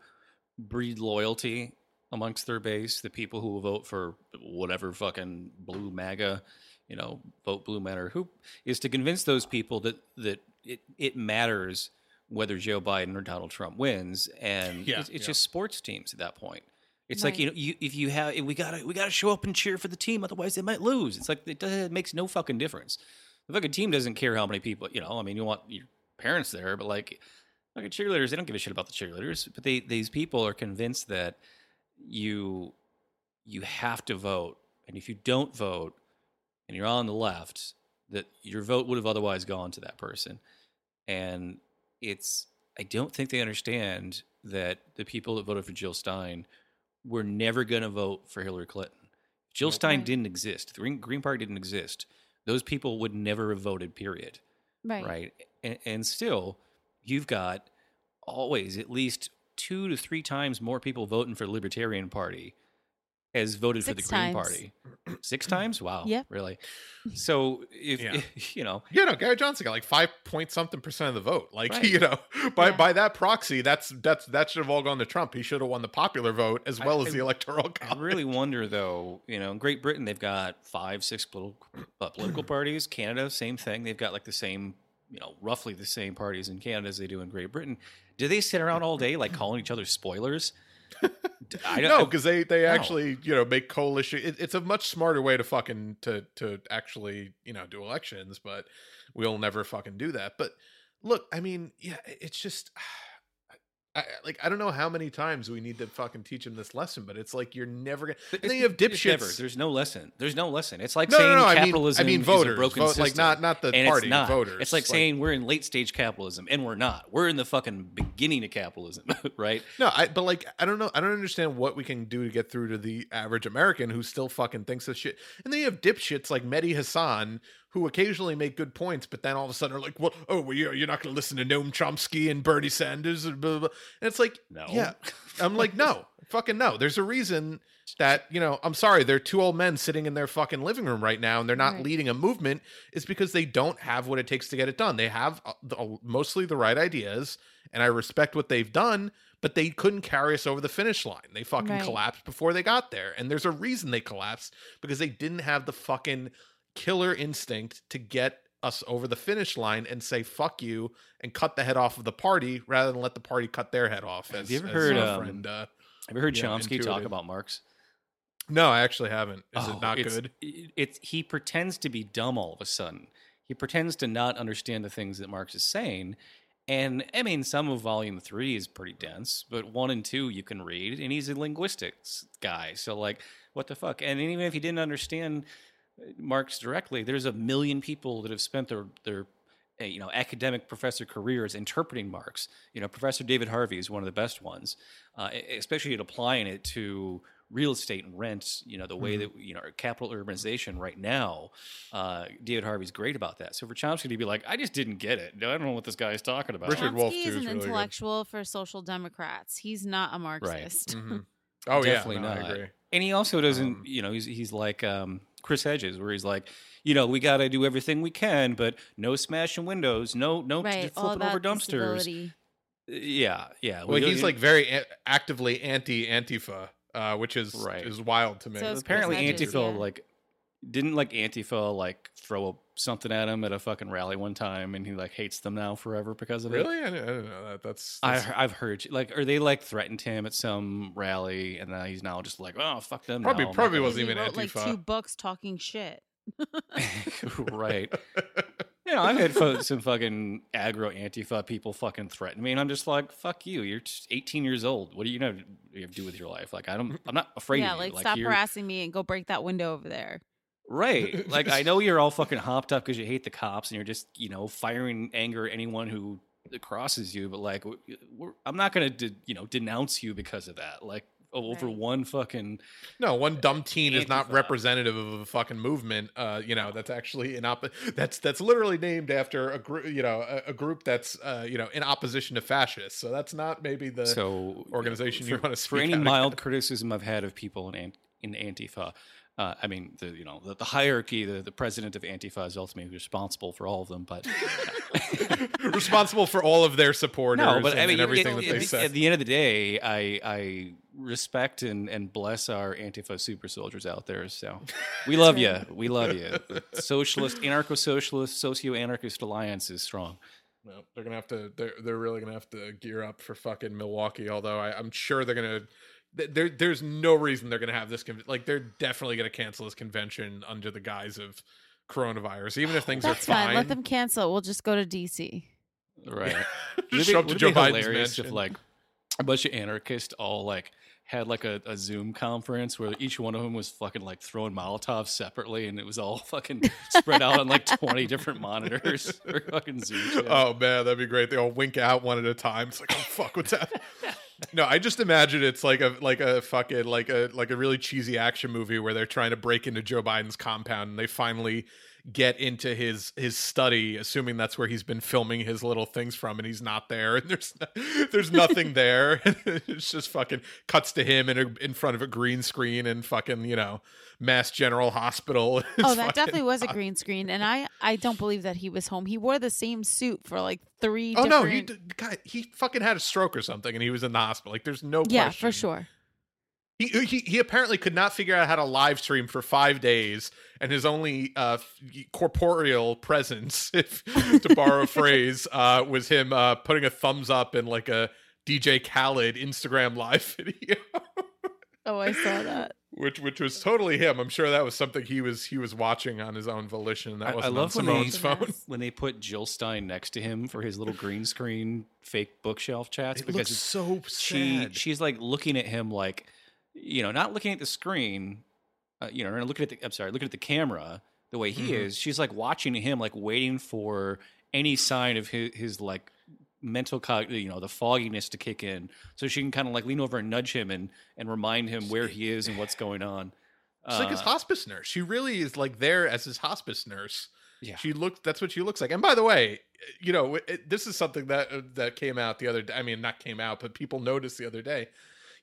breed loyalty amongst their base the people who will vote for whatever fucking blue maga you know vote blue matter who is to convince those people that that it, it matters whether joe biden or donald trump wins and Yeah, it's, it's yeah. just sports teams at that point it's like you know, you, if you have, we gotta, we gotta show up and cheer for the team, otherwise they might lose. It's like it, does, it makes no fucking difference. The fucking team doesn't care how many people, you know. I mean, you want your parents there, but like, like cheerleaders, they don't give a shit about the cheerleaders. But they, these people are convinced that you, you have to vote, and if you don't vote, and you're on the left, that your vote would have otherwise gone to that person, and it's. I don't think they understand that the people that voted for Jill Stein were never going to vote for Hillary Clinton. Jill Nope. Stein didn't exist. The Green, Green Party didn't exist. Those people would never have voted. Period. Right. Right. And, and still, you've got always at least two to three times more people voting for the Libertarian Party has voted for the Six Green. Party. Six times? Wow. Yeah. Really? So if, Yeah. you know, Yeah, no, Gary Johnson got like five point something percent of the vote. Like Right. you know, by Yeah. by that proxy, that's that's that should have all gone to Trump. He should have won the popular vote as I- well as the electoral I really wonder, though. You know, in Great Britain, they've got five, six political uh, political parties. Canada, same thing. They've got like the same, you know, roughly the same parties in Canada as they do in Great Britain. Do they sit around all day like calling each other spoilers? I no, don't. because they they No. actually you know make coalition. It, it's a much smarter way to fucking to to actually you know do elections, but we'll never fucking do that. But look, I mean, yeah, it's just. I, like I don't know how many times we need to fucking teach him this lesson, but it's like you're never gonna. And then you have dipshits. There's no lesson. There's no lesson. It's like No, saying no, no. I mean, capitalism I mean is voters, a broken vote, like not not the and party, it's not. voters. It's like, saying we're in late stage capitalism, and we're not. We're in the fucking beginning of capitalism, right? No, I but like I don't know. I don't understand what we can do to get through to the average American who still fucking thinks this shit. And then you have dipshits like Mehdi Hasan who occasionally make good points, but then all of a sudden are like, "Well, oh, well, you're, you're not going to listen to Noam Chomsky and Bernie Sanders." And, blah, blah, blah. and it's like, No. yeah, I'm like, no, fucking no. There's a reason that you know. I'm sorry, they're two old men sitting in their fucking living room right now, and they're not Right. leading a movement. Is because they don't have what it takes to get it done. They have uh, the, mostly the right ideas, and I respect what they've done but they couldn't carry us over the finish line. They fucking Right. collapsed before they got there. And there's a reason they collapsed because they didn't have the fucking killer instinct to get us over the finish line and say fuck you and cut the head off of the party rather than let the party cut their head off. Have you ever as heard, um, friend, uh, Have you heard Yeah, Chomsky talk about Marx? no, I actually haven't. Is Oh, it not it's- good? It's he pretends to be dumb all of a sudden. He pretends to not understand the things that Marx is saying. And I mean, some of Volume Three is pretty dense, but one and two you can read, and he's a linguistics guy. So like, what the fuck? And even if he didn't understand Marx directly, there's a million people that have spent their their uh, you know academic professor careers interpreting Marx. You know, Professor David Harvey is one of the best ones, uh, especially at applying it to real estate and rent. You know, the way that you know capital urbanization right now. Uh, David Harvey's great about that. So for Chomsky to be like, I just didn't get it. I don't know what this guy's talking about. Richard Wolff, Chomsky is is an really good. intellectual for social democrats. He's not a Marxist. Mhm. Oh Definitely yeah, no, not. I agree. And he also doesn't, Um, you know, he's he's like um, Chris Hedges, where he's like, you know, we got to do everything we can, but no smashing windows, no no Right. flipping over dumpsters. disability. Yeah, yeah. Well, we- he's like very a- actively anti Antifa, uh, which is Right. is wild to me. So apparently Chris Hedges, Antifa yeah. like Didn't like Antifa like throw a, something at him at a fucking rally one time, and he like hates them now forever because of it. Really? I didn't, I didn't know that. That's, I, that's I've heard like, or they like threatened him at some rally, and now he's now just like, oh fuck them. Probably- now. Probably gonna-" wasn't He even wrote like two books talking shit. right. You know, I've had fo- some fucking aggro Antifa people fucking threaten me, and I'm just like, fuck you. You're just 18 years old. What do you know you have to do with your life? Like, I don't. I'm not afraid yeah, of you. like, stop you're- harassing me and go break that window over there. Right. Like I know you're all fucking hopped up because you hate the cops and you're just, you know, firing anger at anyone who crosses you. But like, we're, I'm not gonna, de- you know, denounce you because of that. Like over Right. one fucking. No, one dumb teen is not representative of a fucking movement. Uh, you know, that's actually in op- that's that's literally named after a group. You know, a, a group that's uh, you know in opposition to fascists. So that's not maybe the so organization you for, wanna for any out mild criticism I've had of people in Ant- in Antifa. Uh, I mean, the you know the, the hierarchy, the, the president of Antifa is ultimately responsible for all of them. But responsible for all of their supporters. no, but and, I mean, and everything at, that at they the- say. at the end of the day, I I respect and, and bless our Antifa super soldiers out there. So we love you. We love you. Socialist, anarcho-socialist, socio-anarchist alliance is strong. No, they're gonna have to. They're they're really gonna have to gear up for fucking Milwaukee. Although I, I'm sure they're gonna. Th- There, there's no reason they're gonna have this. Con- like they're definitely gonna cancel this convention under the guise of coronavirus, even if oh, things That's are fine. fine. Let them cancel. We'll just go to DC. Right. Just Wouldn't show up to be- Joe wouldn't it be Biden's hilarious if like a bunch of anarchists all like had like a, a Zoom conference where each one of them was fucking like throwing Molotovs separately, and it was all fucking spread out on like twenty different monitors or fucking Zoom. chat. Oh man, that'd be great. They all wink out one at a time. It's like, oh fuck, what's that? no, I just imagine it's like a like a fucking like a like a really cheesy action movie where they're trying to break into Joe Biden's compound and they finally get into his his study, assuming that's where he's been filming his little things from, and he's not there, and there's there's nothing there. it's just fucking cuts to him in a, in front of a green screen and fucking you know Mass General Hospital. Oh, that definitely was a green screen, and I I don't believe that he was home. He wore the same suit for like three. Oh no, he different- God, he fucking had a stroke or something, and he was in the hospital. Like, there's no yeah, question. for sure. He, he he apparently could not figure out how to live stream for five days, and his only uh, corporeal presence, if to borrow a phrase, uh, was him uh, putting a thumbs up in like a DJ Khaled Instagram live video, Oh, I saw that. which which was totally him. I'm sure that was something he was he was watching on his own volition. That I, I wasn't love on when they Simone's phone. when they put Jill Stein next to him for his little green screen fake bookshelf chats It because looks it's- so she sad. she's like looking at him like you know not looking at the screen uh, you know or looking at the i'm sorry looking at the camera the way he Mhm. is she's like watching him like waiting for any sign of his, his like mental cog you know the fogginess to kick in so she can kind of like lean over and nudge him and and remind him where he is and what's going on She's like his Uh, hospice nurse. She really is like there as his hospice nurse. Yeah. She looks. That's what she looks like. And by the way, you know, it, this is something that uh, that came out the other. day. I mean, not came out, but people noticed the other day.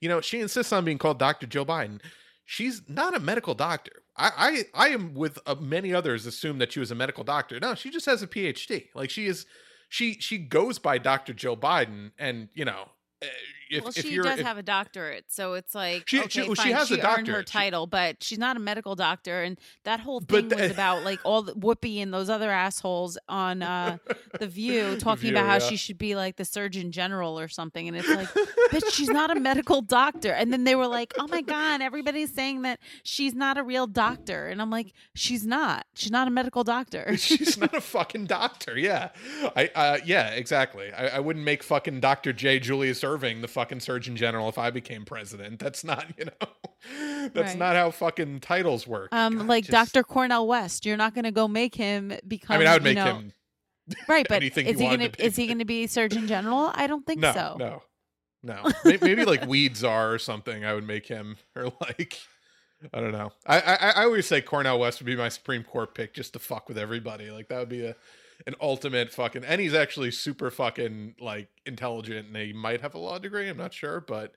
You know, she insists on being called Doctor Joe Biden. She's not a medical doctor. I I, I am with uh, many others assume that she was a medical doctor. No, she just has a PhD. Like she is. She she goes by Doctor Joe Biden, and you know. If, well, if she does if- have a doctorate, so it's like She- okay, she- well, fine. she has a earned doctorate. her She- title, but she's not a medical doctor. And that whole thing was about like all the Whoopi and those other assholes on uh, the View talking View, about how yeah. she should be like the Surgeon General or something. And it's like, bitch, she's not a medical doctor. And then they were like, oh my god, everybody's saying that she's not a real doctor, and I'm like, she's not. She's not a medical doctor. She's not a fucking doctor. Yeah, I. Uh, yeah, exactly. I, I wouldn't make fucking Doctor J. Julius Erving the fucking Surgeon General if I became president. That's not. You know, that's Right. not how fucking titles work. Um, God, like just- Dr. Cornel West, you're not going to go make him become. I mean, I would you make know, him. right, but is he gonna to is he gonna be Surgeon General? I don't think No, so. no, no. Maybe, maybe like Weed Czar or something. I would make him or like. I don't know. I, I I always say Cornel West would be my Supreme Court pick just to fuck with everybody. Like that would be a an ultimate fucking. And he's actually super fucking like intelligent, and he might have a law degree. I'm not sure, but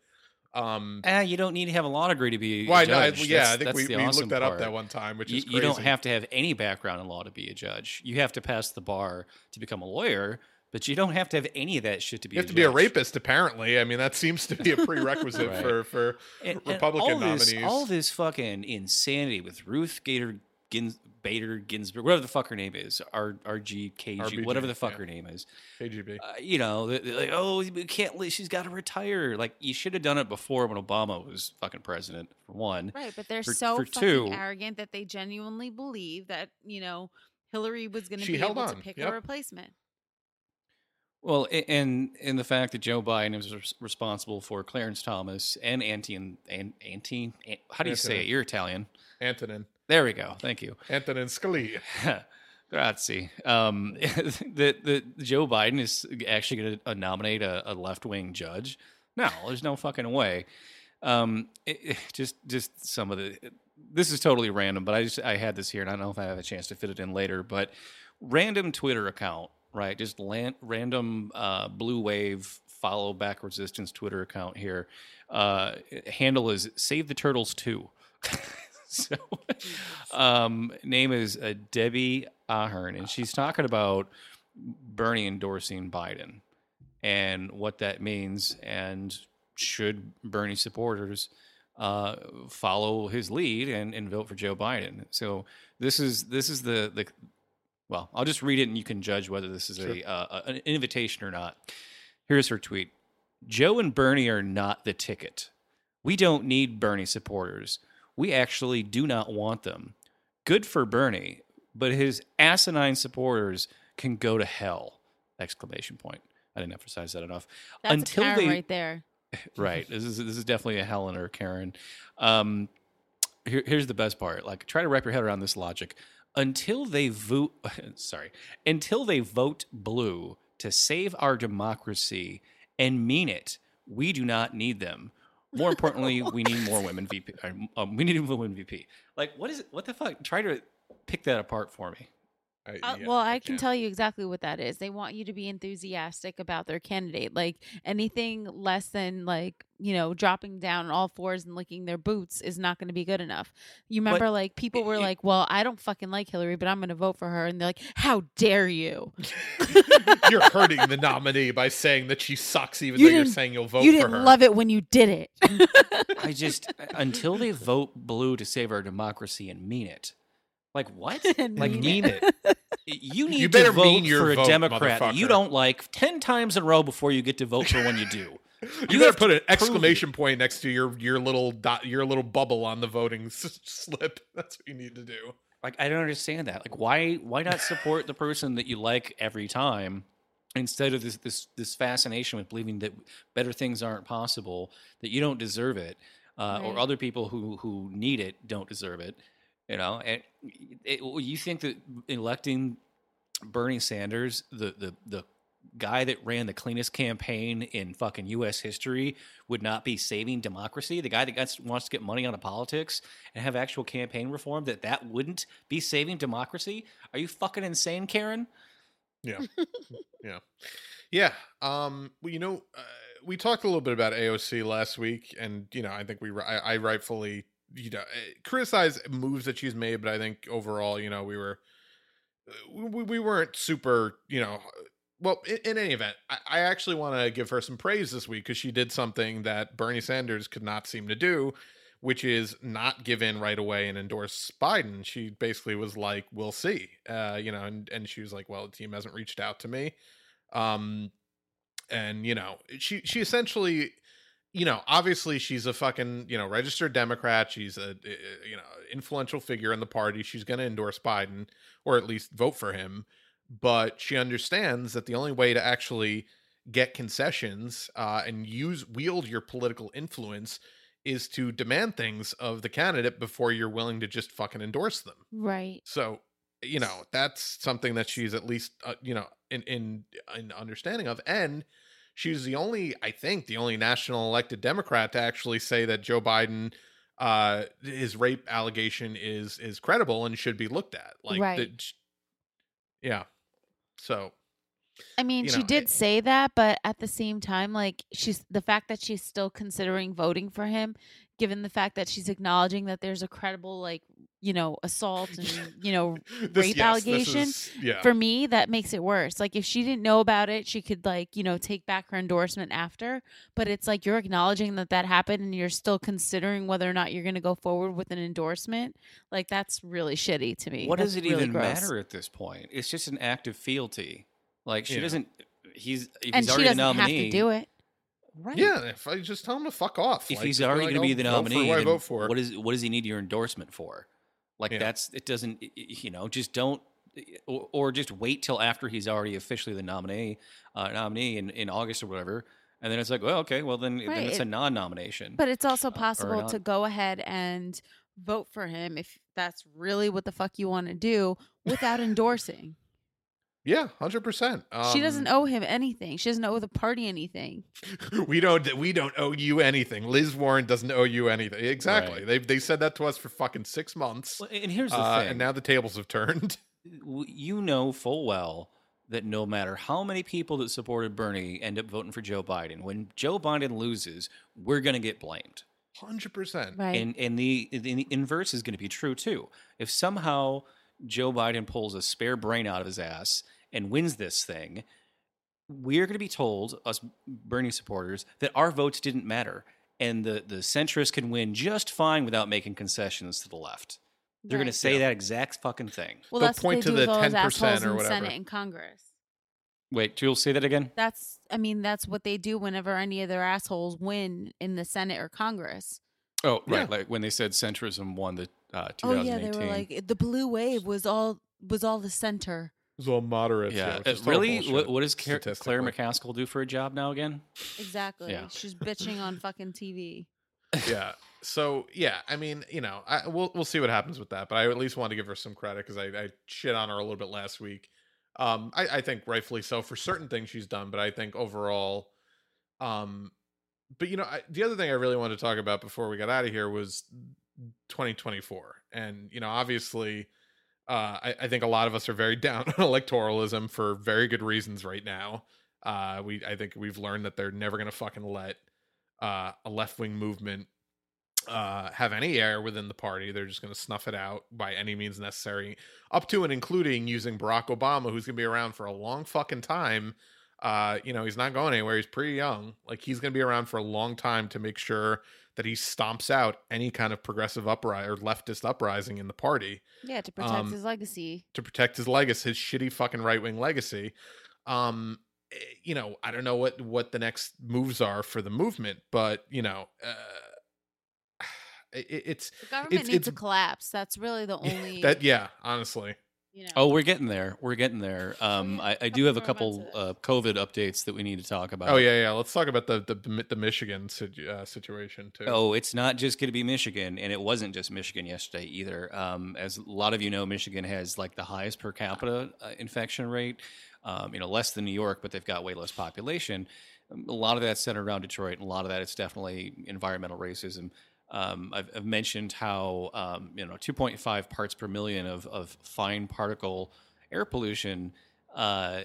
um, Ah, you don't need to have a law degree to be. why a not? judge. Yeah, I think we, we awesome looked that up that one time, which you, is you don't have to have any background in law to be a judge. You have to pass the bar to become a lawyer, but you don't have to have any of that shit to be. You have a to be a rapist, apparently. I mean, that seems to be a prerequisite Right. for for And- and Republican all this, nominees. All this fucking insanity with Ruth Gator Gins, Bader Ginsburg, whatever the fuck her name is, R RGKG, RBG, whatever the fuck yeah. her name is. KGB. Uh, you know, like, oh, we can't. li- She's got to retire. Like you should have done it before when Obama was fucking president. For one, Right, but they're For- so for fucking two- arrogant that they genuinely believe that you know Hillary was going to be held able to pick yep. a replacement. Well, and and the fact that Joe Biden is responsible for Clarence Thomas and Anti and Anti, An- how do you say it? You're Italian. Antonin. There we go. Thank you. Antonin Scalia. Grazie. Um, that that Joe Biden is actually going to nominate a, a left wing judge? No, there's no fucking way. Um, it- it- just just some of the. This is totally random, but I just I had this here, and I don't know if I have a chance to fit it in later. But random Twitter account, right? Just lan- random uh, blue wave follow back resistance Twitter account here. Uh, handle is save the turtles too. so, um, name is uh, Debbie Ahern, and she's talking about Bernie endorsing Biden and what that means, and should Bernie supporters uh, follow his lead and, and vote for Joe Biden? So this is this is the the well, I'll just read it and you can judge whether this is a, uh, an invitation or not. Here's her tweet: Joe and Bernie are not the ticket. We don't need Bernie supporters. We actually do not want them. Good for Bernie, but his asinine supporters can go to hell! Exclamation point. I didn't emphasize that enough. That's Until Karen they- right there. right. This is this is definitely a Helen or Karen. Um, here, here's the best part. Like, try to wrap your head around this logic. Until they vote, sorry, until they vote blue to save our democracy and mean it, we do not need them. More importantly, we need more women VP. Um, we need a women VP. Like, what is it? What the fuck? Try to pick that apart for me. I, Uh, yeah, well, I can can't. tell you exactly what that is. They want you to be enthusiastic about their candidate. Like anything less than like, you know, dropping down on all fours and licking their boots is not going to be good enough. You remember like people were it- like, "Well, I don't fucking like Hillary, but I'm going to vote for her." And they're like, "How dare you?" You're hurting the nominee by saying that she sucks, even You though you're saying you'll vote you for didn't her. love it when you did it. I just until they vote blue to save our democracy and mean it. Like what? Like mean mean it. it. You need You to better vote mean your for a vote, Democrat you don't like ten times in a row before you get to vote for one you do. You, You better have to put an prove exclamation point next to your your little dot, your little bubble on the voting s- slip. That's what you need to do. Like I don't understand that. Like why why not support the person that you like every time instead of this this this fascination with believing that better things aren't possible, that you don't deserve it, uh, or other people who who need it don't deserve it. You know, and it, you think that electing Bernie Sanders, the the the guy that ran the cleanest campaign in fucking U.S. history, would not be saving democracy? The guy that gets, wants to get money out of politics and have actual campaign reform that that wouldn't be saving democracy? Are you fucking insane, Karen? Yeah, yeah, yeah. Um, well, you know, uh, we talked a little bit about AOC last week, and you know, I think we, I, I rightfully, you know, eh, criticize moves that she's made, but I think overall, you know, we were, we, we weren't super, you know. Well, in, in any event, I, I actually want to give her some praise this week because she did something that Bernie Sanders could not seem to do, which is not give in right away and endorse Biden. She basically was like, "We'll see," uh, you know, and and she was like, "Well, the team hasn't reached out to me," um, and you know, she she essentially, you know, obviously she's a fucking you know registered Democrat. She's a, a you know influential figure in the party. She's going to endorse Biden or at least vote for him, but she understands that the only way to actually get concessions uh, and use wield your political influence is to demand things of the candidate before you're willing to just fucking endorse them. right. So, you know, that's something that she's at least uh, you know in in in understanding of and she's the only I think the only national elected democrat to actually say that Joe Biden uh his rape allegation is is credible and should be looked at. Like Right. the- yeah. So, I mean, you she know, did it- say that, but at the same time, like she's the fact that she's still considering voting for him, given the fact that she's acknowledging that there's a credible like you know, assault and you know, This- rape yes, allegation, is- yeah. for me that makes it worse. Like if she didn't know about it, she could like you know take back her endorsement after. But it's like you're acknowledging that that happened and you're still considering whether or not you're going to go forward with an endorsement. Like that's really shitty to me. What That's does it really even gross. matter at this point? It's just an act of fealty. Like she Yeah. doesn't. He's if And he's she already doesn't the have to do it. Right. Yeah, if I just tell him to fuck off. If like, he's already like, going to be "Oh, the vote for nominee, who I vote for. what is what does he need your endorsement for? Like Yeah. that's it doesn't y- y- you know just don't or, or just wait till after he's already officially the nominee uh, nominee in, in August or whatever, and then it's like well okay well then, then Right, it's a non-nomination. But it's also or possible not. to go ahead and vote for him if that's really what the fuck you want to do without endorsing. Yeah, hundred percent. Um, she doesn't owe him anything. She doesn't owe the party anything. we don't. We don't owe you anything. Liz Warren doesn't owe you anything. Exactly. Right. They they said that to us for fucking six months, Well, and here's the uh, thing: and now the tables have turned. you know full well that no matter how many people that supported Bernie end up voting for Joe Biden, when Joe Biden loses, we're going to get blamed. Hundred percent. Right. And and the, the inverse is going to be true too. If somehow Joe Biden pulls a spare brain out of his ass and wins this thing, we're going to be told, us Bernie supporters, that our votes didn't matter, and the the centrists can win just fine without making concessions to the left. They're going to say Yeah. that exact fucking thing. Well, They'll that's point what to they do the those 10% assholes or in whatever. Senate and Congress. Wait, do you'll say that again? That's, I mean, that's what they do whenever any of their assholes win in the Senate or Congress. Oh, right. Yeah. Like when they said centrism won the uh, Oh yeah, they were like the blue wave was all was all the center. It was all moderates. yeah, which uh, is really? What, what does Claire, Claire. McCaskill do for a job now again? Exactly. Yeah. She's bitching on fucking TV. yeah. So yeah, I mean, you know, I, we'll we'll see what happens with that, but I at least want to give her some credit because I, I shit on her a little bit last week. Um, I, I think rightfully so for certain things she's done, but I think overall, um, but you know, I, the other thing I really wanted to talk about before we got out of here was 2024, and you know, obviously, uh, I, I think a lot of us are very down on electoralism for very good reasons right now. Uh, we I think we've learned that they're never gonna fucking let uh, a left wing movement uh, have any air within the party. They're just going to snuff it out by any means necessary, up to and including using Barack Obama, who's going to be around for a long fucking time. Uh, you know, he's not going anywhere. He's pretty young. Like he's going to be around for a long time to make sure that he stomps out any kind of progressive uprising or leftist uprising in the party Yeah, to protect Um, his legacy. to protect his legacy, his shitty fucking right wing legacy. Um, eh, you know, I don't know what what the next moves are for the movement, but you know, uh, it, it's The government it's- needs to collapse. That's really the only. that yeah, honestly, you know. Oh, we're getting there. We're getting there. Um, yeah, I, I a do have a couple more couple months uh, COVID updates that we need to talk about. oh yeah, yeah. Let's talk about the the the Michigan uh, situation too. Oh, it's not just going to be Michigan, and it wasn't just Michigan yesterday either. Um, as a lot of you know, Michigan has like the highest per capita uh, infection rate. Um, you know, less than New York, but they've got way less population. Um, A lot of that's centered around Detroit, and a lot of that it's definitely environmental racism. Um, I've, I've mentioned how um, you know 2.5 parts per million of, of fine particle air pollution uh,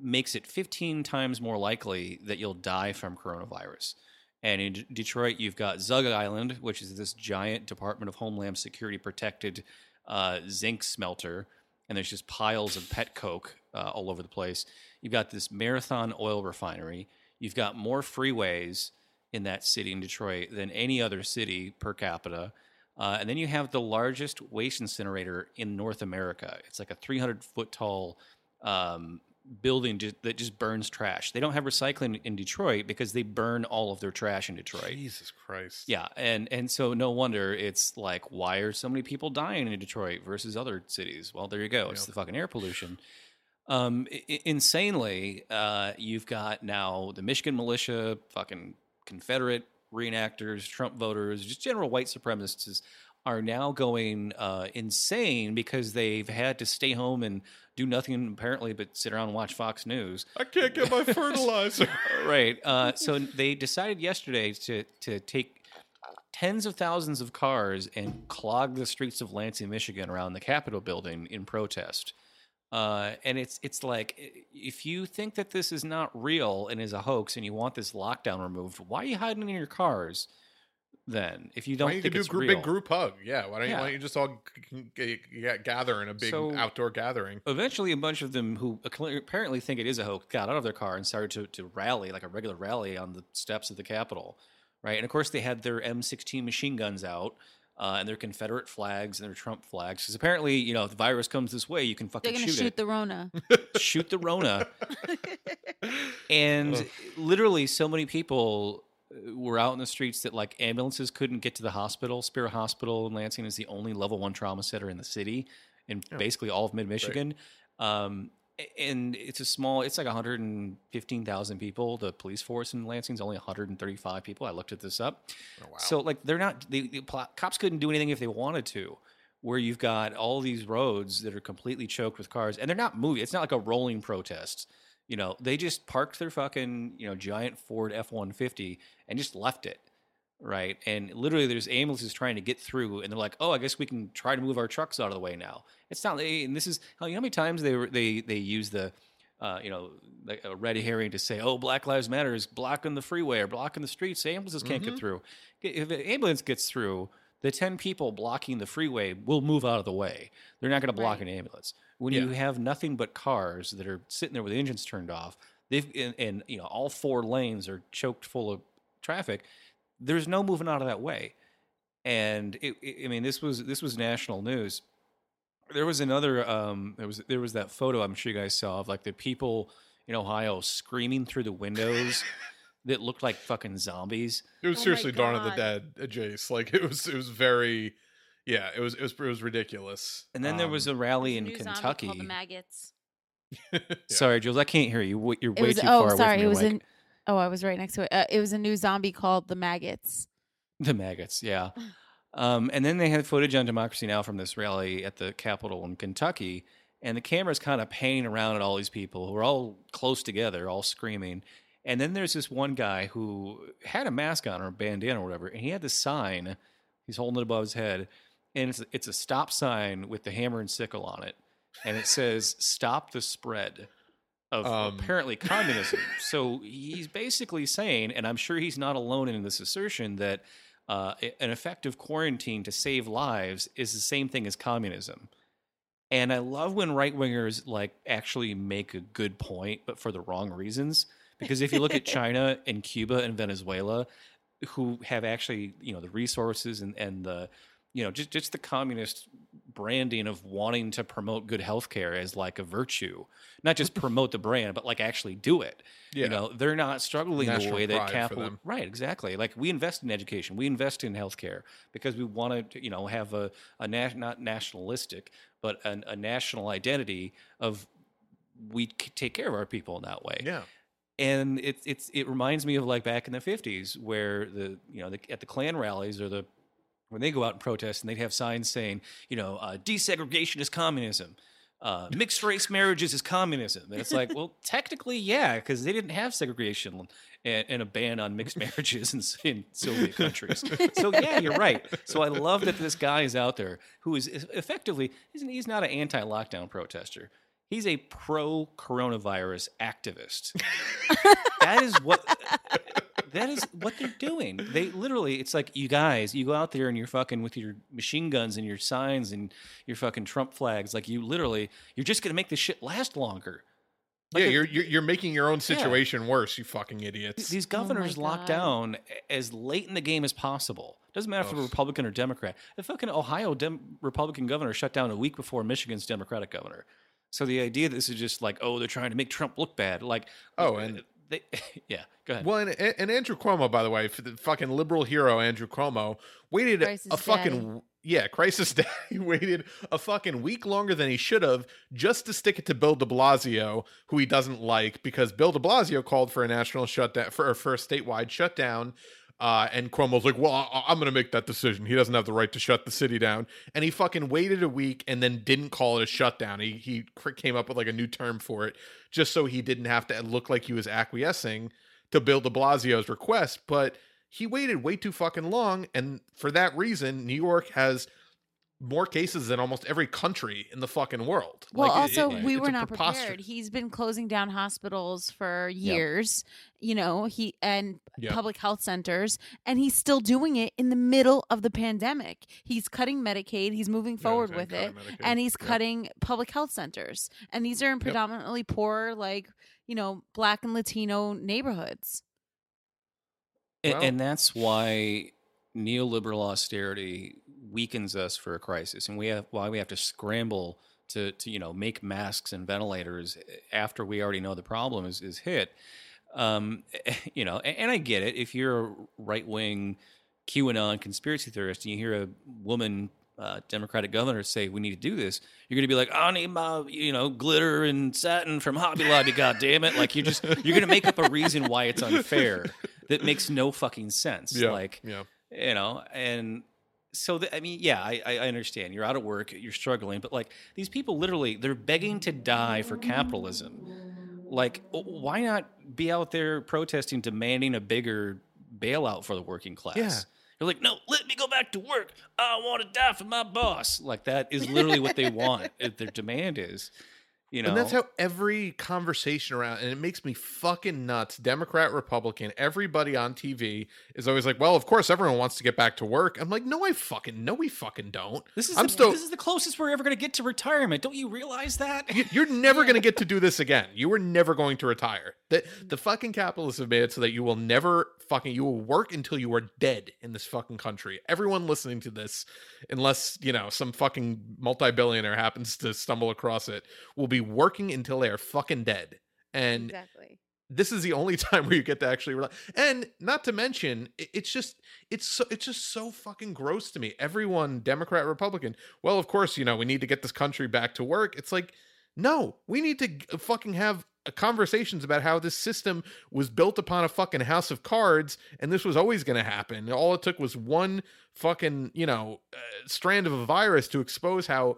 makes it 15 times more likely that you'll die from coronavirus. And in D- Detroit, you've got Zug Island, which is this giant Department of Homeland Security protected uh, zinc smelter, and there's just piles of pet coke uh, all over the place. You've got this Marathon oil refinery. You've got more freeways in that city in Detroit than any other city per capita. Uh, and then you have the largest waste incinerator in North America. It's like a 300 foot tall um, building ju- that just burns trash. They don't have recycling in Detroit because they burn all of their trash in Detroit. Jesus Christ. Yeah, and and so no wonder it's like why are so many people dying in Detroit versus other cities? Well, there you go. It's Yeah. the fucking air pollution. Um, i- insanely, uh, you've got now the Michigan militia, fucking Confederate reenactors, Trump voters, just general white supremacists are now going uh, insane because they've had to stay home and do nothing apparently but sit around and watch Fox News I can't get my fertilizer. right. Uh, so they decided yesterday to to take tens of thousands of cars and clog the streets of Lansing, Michigan, around the Capitol building in protest. Uh, and it's it's like if you think that this is not real and is a hoax, and you want this lockdown removed, why are you hiding in your cars? then if you don't you think do a it's group, real. big group hug? Yeah. Why don't you? Yeah. Why don't you just all g- g- g- gather in a big So- outdoor gathering? Eventually, a bunch of them who apparently think it is a hoax got out of their car and started to, to rally, like a regular rally, on the steps of the Capitol, right? And of course, they had their M16 machine guns out uh, and their Confederate flags and their Trump flags, because apparently, you know, if the virus comes this way, you can fucking They're gonna shoot, shoot it, the Rona. shoot the Rona, and literally, so many people uh, were out in the streets that like ambulances couldn't get to the hospital. Sparrow Hospital in Lansing is the only level one trauma center in the city, and Yeah. basically all of mid Michigan. Um, a- and it's a small. It's like 115,000 people. The police force in Lansing is only 135 people. I looked at this up. Oh, wow. So like they're not the, the cops couldn't do anything if they wanted to. Where you've got all these roads that are completely choked with cars, and they're not moving. It's not like a rolling protest. You know, they just parked their fucking you know giant Ford F one fifty and just left it, right? And literally, there's ambulances trying to get through, and they're like, "Oh, I guess we can try to move our trucks out of the way now." It's not. And this is how you know how many times they were they they use the uh, you know, like a red herring to say, "Oh, Black Lives Matter is blocking the freeway or blocking the streets. so Ambulances can't get Mhm. through." If an ambulance gets through, the ten people blocking the freeway will move out of the way. They're not going to block Right. an ambulance. When Yeah. you have nothing but cars that are sitting there with the engines turned off, they've and, and you know all four lanes are choked full of traffic. There's no moving out of that way. And it, it- I mean, this was this was national news there was another um there was there was that photo i'm sure you guys saw of like the people in ohio screaming through the windows that looked like fucking zombies it was Oh seriously Dawn of the Dead, uh, Jace. Like it was. It was very. Yeah. It was. It was. It was ridiculous. and then there was Um, a rally in new zombie kentucky the maggots. yeah. sorry jules i can't hear you you're way was too oh far sorry, away it from your was mic. in oh I was right next to it. Uh, it was a new zombie called the maggots. the maggots yeah um, and then they had footage on democracy now from this rally at the capitol in kentucky and the camera's kind of panning around at all these people who are all close together all screaming and then there's this one guy who had a mask on or a bandana or whatever and he had this sign he's holding it above his head and it's, it's a stop sign with the hammer and sickle on it and it says stop the spread of Um. apparently communism so he's basically saying and i'm sure he's not alone in this assertion that uh, an effective quarantine to save lives is the same thing as communism. And I love when right wingers like actually make a good point, but for the wrong reasons. Because if you look at China and Cuba and Venezuela, who have actually you know the resources and and the you know just just the communist branding of wanting to promote good healthcare as like a virtue, not just promote the brand, but like actually do it. Yeah. You know, they're not struggling the way that capital. Right, exactly. Like we invest in education, we invest in healthcare because we want to, you know, have a a na- not nationalistic, but an, a national identity of we c- take care of our people in that way Yeah. and it, it's it reminds me of like back in the 50s where the you know the, at the klan rallies or the when they go out and protest and they'd have signs saying you know uh, desegregation is communism uh, mixed race marriages is communism. And it's like well technically yeah because they didn't have segregation and, and a ban on mixed marriages in, in soviet countries. So yeah you're right. So i love that this guy is out there who is effectively he's, he's not an anti-lockdown protester. He's a pro-coronavirus activist. That is what that is what they're doing. They literally, it's like you guys, you go out there and you're fucking with your machine guns and your signs and your fucking Trump flags. Like you literally, you're just gonna make this shit last longer. Like yeah. a- You're, you're you're making your own situation worse. You fucking idiots. These Oh governors lock God. down as late in the game as possible. Doesn't matter if they're Republican or Democrat. The fucking Ohio Dem- Republican governor shut down a week before Michigan's Democratic governor. So the idea that this is just like, oh, they're trying to make Trump look bad. Like, Oh, and- they, yeah, go ahead. Well, and, and Andrew Cuomo, by the way, for the fucking liberal hero Andrew Cuomo, waited Crisis a fucking daddy. yeah, crisis day. He waited a fucking week longer than he should have just to stick it to Bill De Blasio, who he doesn't like, because Bill De Blasio called for a national shutdown for for a statewide shutdown. Uh, and Cuomo's like, well, I, I'm going to make that decision. He doesn't have the right to shut the city down. And he fucking waited a week and then didn't call it a shutdown. He he came up with like a new term for it, just so he didn't have to look like he was acquiescing to Bill de Blasio's request, but he waited way too fucking long. And for that reason, New York has more cases than almost every country in the fucking world. Well, Like, also, it- we were not prepared. He's been closing down hospitals for years, you know, he and Yep. public health centers, and he's still doing it in the middle of the pandemic. He's cutting Medicaid, he's moving forward and with it, Medicaid. and he's Yep. cutting public health centers. And these are in predominantly poor, like, you know, black and Latino neighborhoods. And, Well- and that's why neoliberal austerity weakens us for a crisis, and we have why we have to scramble to, to you know make masks and ventilators after we already know the problem is is hit. Um, you know, and, and I get it. If you're a right wing QAnon conspiracy theorist and you hear a woman uh, Democratic governor say we need to do this, you're going to be like, I need my you know glitter and satin from Hobby Lobby. God damn it! Like you're just you're going to make up a reason why it's unfair that makes no fucking sense. Yeah, Like yeah. You know and so the, i mean yeah I, I understand. You're out of work you're struggling but like these people literally they're begging to die for capitalism. Like why not be out there protesting demanding a bigger bailout for the working class? Yeah. they're like no let me go back to work. I want to die for my boss. Like that is literally what they want their demand is you know And that's how every conversation around, and it makes me fucking nuts. Democrat, Republican, everybody on TV is always like, "Well, of course, everyone wants to get back to work." I'm like, "No, I fucking no, we fucking don't." this is I'm the, still. this is the closest we're ever going to get to retirement don't you realize that you- You're never going to get to do this again. You were never going to retire. The, the fucking capitalists have made it so that you will never fucking you will work until you are dead in this fucking country. Everyone listening to this, unless you know some fucking multi-billionaire happens to stumble across it, will be working until they are fucking dead. And exactly. this is the only time where you get to actually rely. And not to mention, it's just it's so it's just so fucking gross to me. Everyone, Democrat, Republican. Well, of course, you know we need to get this country back to work. It's like, no, we need to fucking have uh, conversations about how this system was built upon a fucking house of cards, and this was always going to happen. All it took was one fucking you know uh, strand of a virus to expose how uh,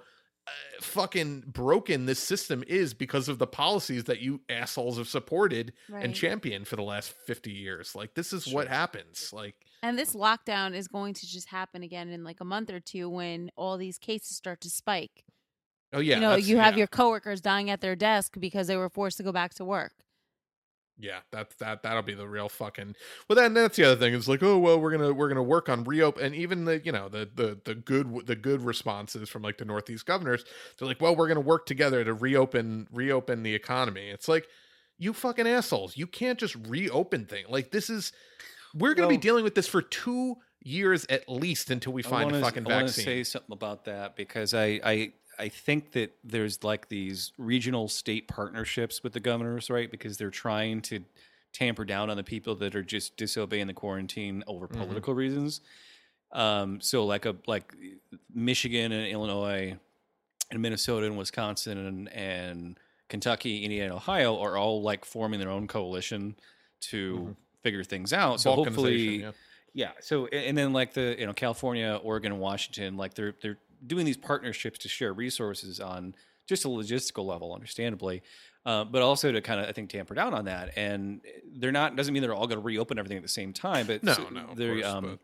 fucking broken this system is because of the policies that you assholes have supported and championed for the last 50 years. Like this is what happens. Like And this lockdown is going to just happen again in like a month or two when all these cases start to spike. oh yeah, you know, you have yeah. your coworkers dying at their desk because they were forced to go back to work. Yeah, that's that that'll be the real fucking well then that's the other thing. It's like, oh well we're gonna we're gonna work on reopen and even the you know the the the good the good responses from like the Northeast governors, they're like, well, we're gonna work together to reopen reopen the economy. It's like you fucking assholes. You can't just reopen things. Like this is we're gonna be dealing with this for two years at least until we find I a wanna, fucking I wanna vaccine. say something about that because I, I I think that there's like these regional state partnerships with the governors, right? Because they're trying to tamper down on the people that are just disobeying the quarantine over Mhm. political reasons. Um, so like a like Michigan and Illinois and Minnesota and Wisconsin and, and Kentucky, Indiana, Ohio are all like forming their own coalition to Mhm. figure things out. So hopefully, yeah. yeah. So and then like the you know California, Oregon, Washington, like they're they're doing these partnerships to share resources on just a logistical level, understandably, uh, but also to kind of I think tamper down on that. And they're not doesn't mean they're all going to reopen everything at the same time, but No, so no, course, um,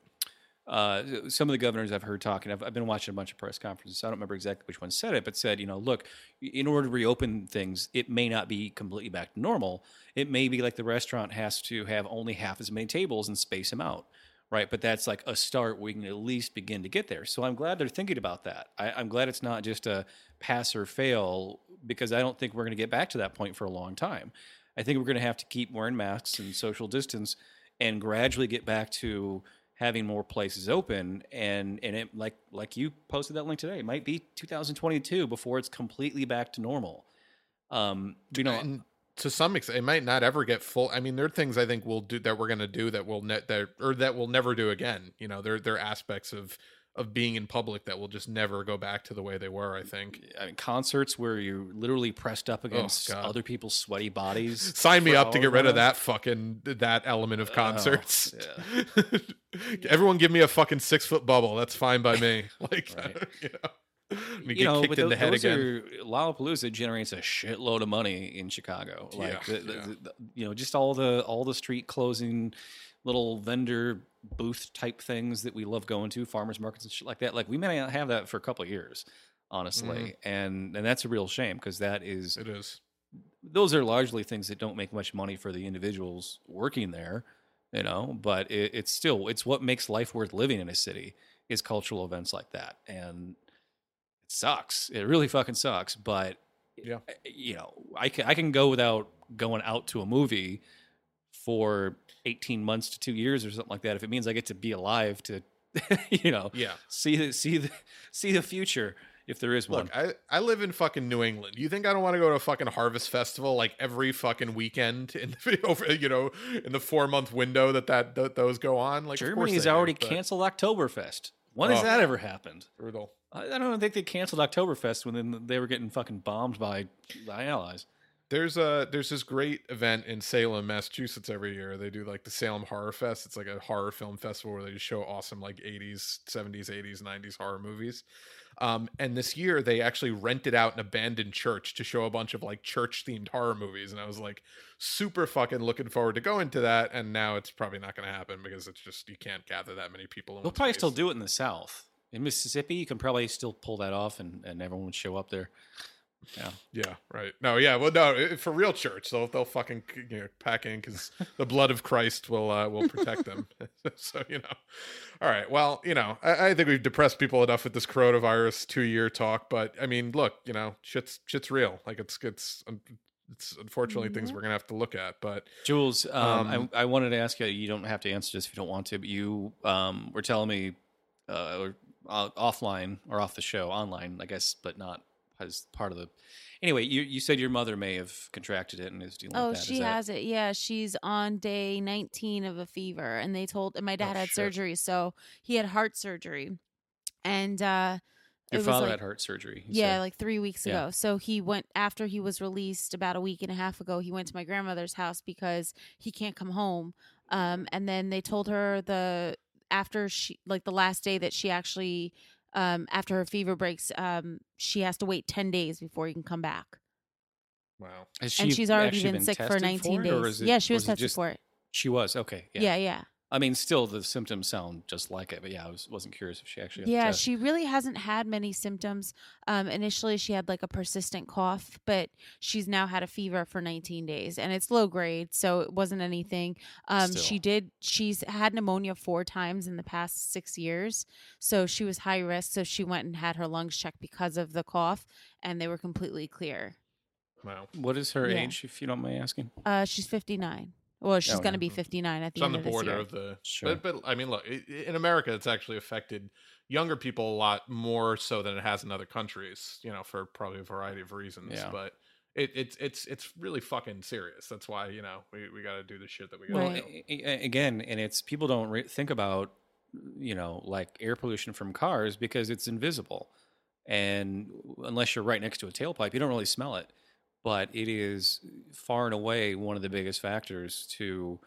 uh, some of the governors I've heard talking, I've, I've been watching a bunch of press conferences. So I don't remember exactly which one said it, but said, you know, look, in order to reopen things, it may not be completely back to normal. It may be like the restaurant has to have only half as many tables and space them out, right? But that's like a start. We can at least begin to get there. So I'm glad they're thinking about that. I, I'm glad it's not just a pass or fail because I don't think we're going to get back to that point for a long time. I think we're going to have to keep wearing masks and social distance and gradually get back to having more places open and and it like like you posted that link today it might be 2022 before it's completely back to normal um you know and to some extent, it might not ever get full. I mean, there are things I think we'll do that we're going to do that we'll net that or that we'll never do again. You know, there there are aspects of of being in public that will just never go back to the way they were. I think. I mean, concerts where you're literally pressed up oh, against Oh, other people's sweaty bodies Sign me up to get rid on of that fucking that element of Oh, concerts. Everyone, give me a fucking six foot bubble. That's fine by me. Like, Right. you know, you know, but in tho- the head those again. are Lollapalooza generates a shitload of money in Chicago. Like Yeah, the, the, yeah. the- you know, just all the all the street closing, little vendor booth type things that we love going to, farmers markets and shit like that. Like we may not have that for a couple of years, honestly, mm-hmm. and and that's a real shame because that is It is. those are largely things that don't make much money for the individuals working there, you know. But it, it's still it's what makes life worth living in a city is cultural events like that, and it sucks. It really fucking sucks. But Yeah. Eh, eh, you know, I can I can go without going out to a movie for eighteen months to two years or something like that if it means I get to be alive to, you know, Yeah. see the see the see the future if there is one. Look, I, I live in fucking New England. You think I don't want to go to a fucking harvest festival like every fucking weekend in the over you know in the four month window that that th- those go on? Like of course Germany's I do, already but- canceled Oktoberfest. When has Oh. that ever happened? Brutal. I, I don't think they canceled Oktoberfest when then they were getting fucking bombed by by allies. There's a there's this great event in Salem, Massachusetts every year. They do like the Salem Horror Fest. It's like a horror film festival where they just show awesome like 80s, 70s, 80s, 90s horror movies. Um, and this year they actually rented out an abandoned church to show a bunch of like church themed horror movies. And I was like super fucking looking forward to going to that. And now it's probably not going to happen because it's just you can't gather that many people. In They'll probably space. still do it in the South. In Mississippi, you can probably still pull that off, and, and everyone would show up there. Yeah, Yeah, right. No, yeah. Well, no, i- for real church, they'll they'll fucking you know, pack in because the blood of Christ will uh, will protect them. so you know, all right. Well, you know, I, I think we've depressed people enough with this coronavirus two year talk, but I mean, look, you know, shit's shit's real. Like it's it's it's unfortunately things we're gonna have to look at. But Jules, um, Um, I, I wanted to ask you. You don't have to answer this if you don't want to, but you um, were telling me uh, or, uh, offline or off the show, online, I guess, but not as part of the. Anyway, you you said your mother may have contracted it and is dealing Oh, with that. She that- has it. Yeah, she's on day 19 of a fever, and they told and my dad had shit. surgery, so he had heart surgery, and uh, Your father like, had heart surgery. Yeah, said. like three weeks Yeah. ago. So he went after he was released about a week and a half ago. He went to my grandmother's house because he can't come home. Um, and then they told her the after she like the last day that she actually um after her fever breaks um she has to wait 10 days before he can come back wow, Has and she's already actually been, sick for 19 it, or days is it- yeah she or was is it tested just- for it She was okay. Yeah. yeah yeah I mean, still the symptoms sound just like it, but yeah, I was wasn't curious if she actually. Yeah test. she really hasn't had many symptoms um initially she had like a persistent cough but she's now had a fever for 19 days and it's low grade so it wasn't anything um Still. she did she's had pneumonia four times in the past six years so she was high risk so she went and had her lungs checked because of the cough and they were completely clear wow. What is her Yeah. age, if you don't mind asking? uh she's 59 well she's Oh, gonna yeah. be 59 at the It's on end the of this border year. of the. Sure. But, but I mean, look, i- i- in America, it's actually affected younger people a lot more so than it has in other countries. You know, for probably a variety of reasons. Yeah. But it, it's it's it's really fucking serious. That's why you know we, we got to do the shit that we got Well, to Right. do. a- a- again, and it's people don't re- think about, you know, like air pollution from cars because it's invisible, and unless you're right next to a tailpipe, you don't really smell it. But it is far and away one of the biggest factors to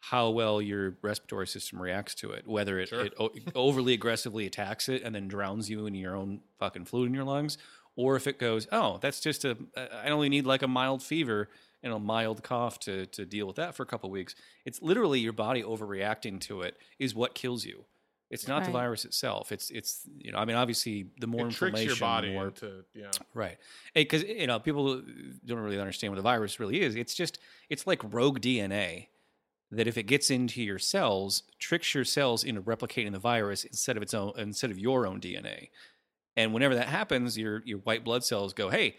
how well your respiratory system reacts to it. Whether it, Sure. it o- overly aggressively attacks it and then drowns you in your own fucking fluid in your lungs, or if it goes, oh, that's just a, I only need like a mild fever and a mild cough to to deal with that for a couple weeks. It's literally your body overreacting to it is what kills you. It's not the virus itself. It's it's you know I mean obviously the more it tricks inflammation, your body the more into you know. Right. Because, you know, people don't really understand what the virus really is. It's just, it's like rogue DNA that if it gets into your cells, tricks your cells into replicating the virus instead of its own, instead of your own DNA. And whenever that happens, your, your white blood cells go, hey,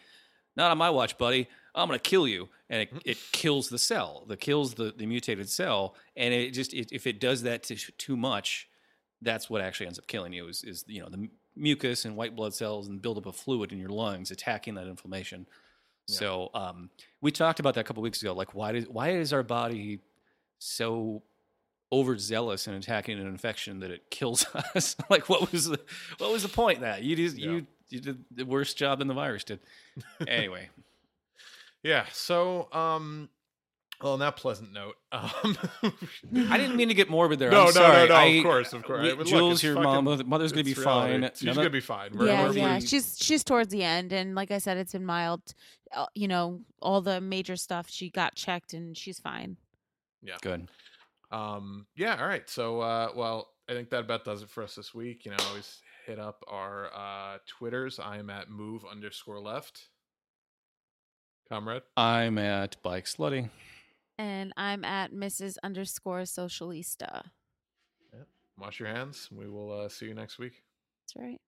not on my watch, buddy. I'm going to kill you. And it, it kills the cell, the kills the, the mutated cell. And it just, it, if it does that to, too much, that's what actually ends up killing you is, is you know the mucus and white blood cells and buildup of fluid in your lungs attacking that inflammation. So um, we talked about that a couple weeks ago. Like why does why is our body so overzealous in attacking an infection that it kills us? like what was the what was the point that you just Yeah. you you did the worst job than the virus did. Anyway, Yeah. So, um, well, on that pleasant note, um, I didn't mean to get morbid there. No, I'm no, sorry. no, no. Of course, of course. We, Look, Jules, your fucking, mom, mother's gonna be reality. fine. She's gonna be fine. We're, yeah, we're, yeah. We're, she's she's towards the end, and like I said, it's been mild. Uh, you know, all the major stuff. She got checked, and she's fine. Yeah. Good. Um. Yeah. All right. So, uh, well, I think that about does it for us this week. You know, always hit up our uh, Twitters. I am at move underscore left. Comrade. I'm at bike slutty and I'm at Mrs. underscore socialista. Yep. Wash your hands. We will uh, see you next week. That's right.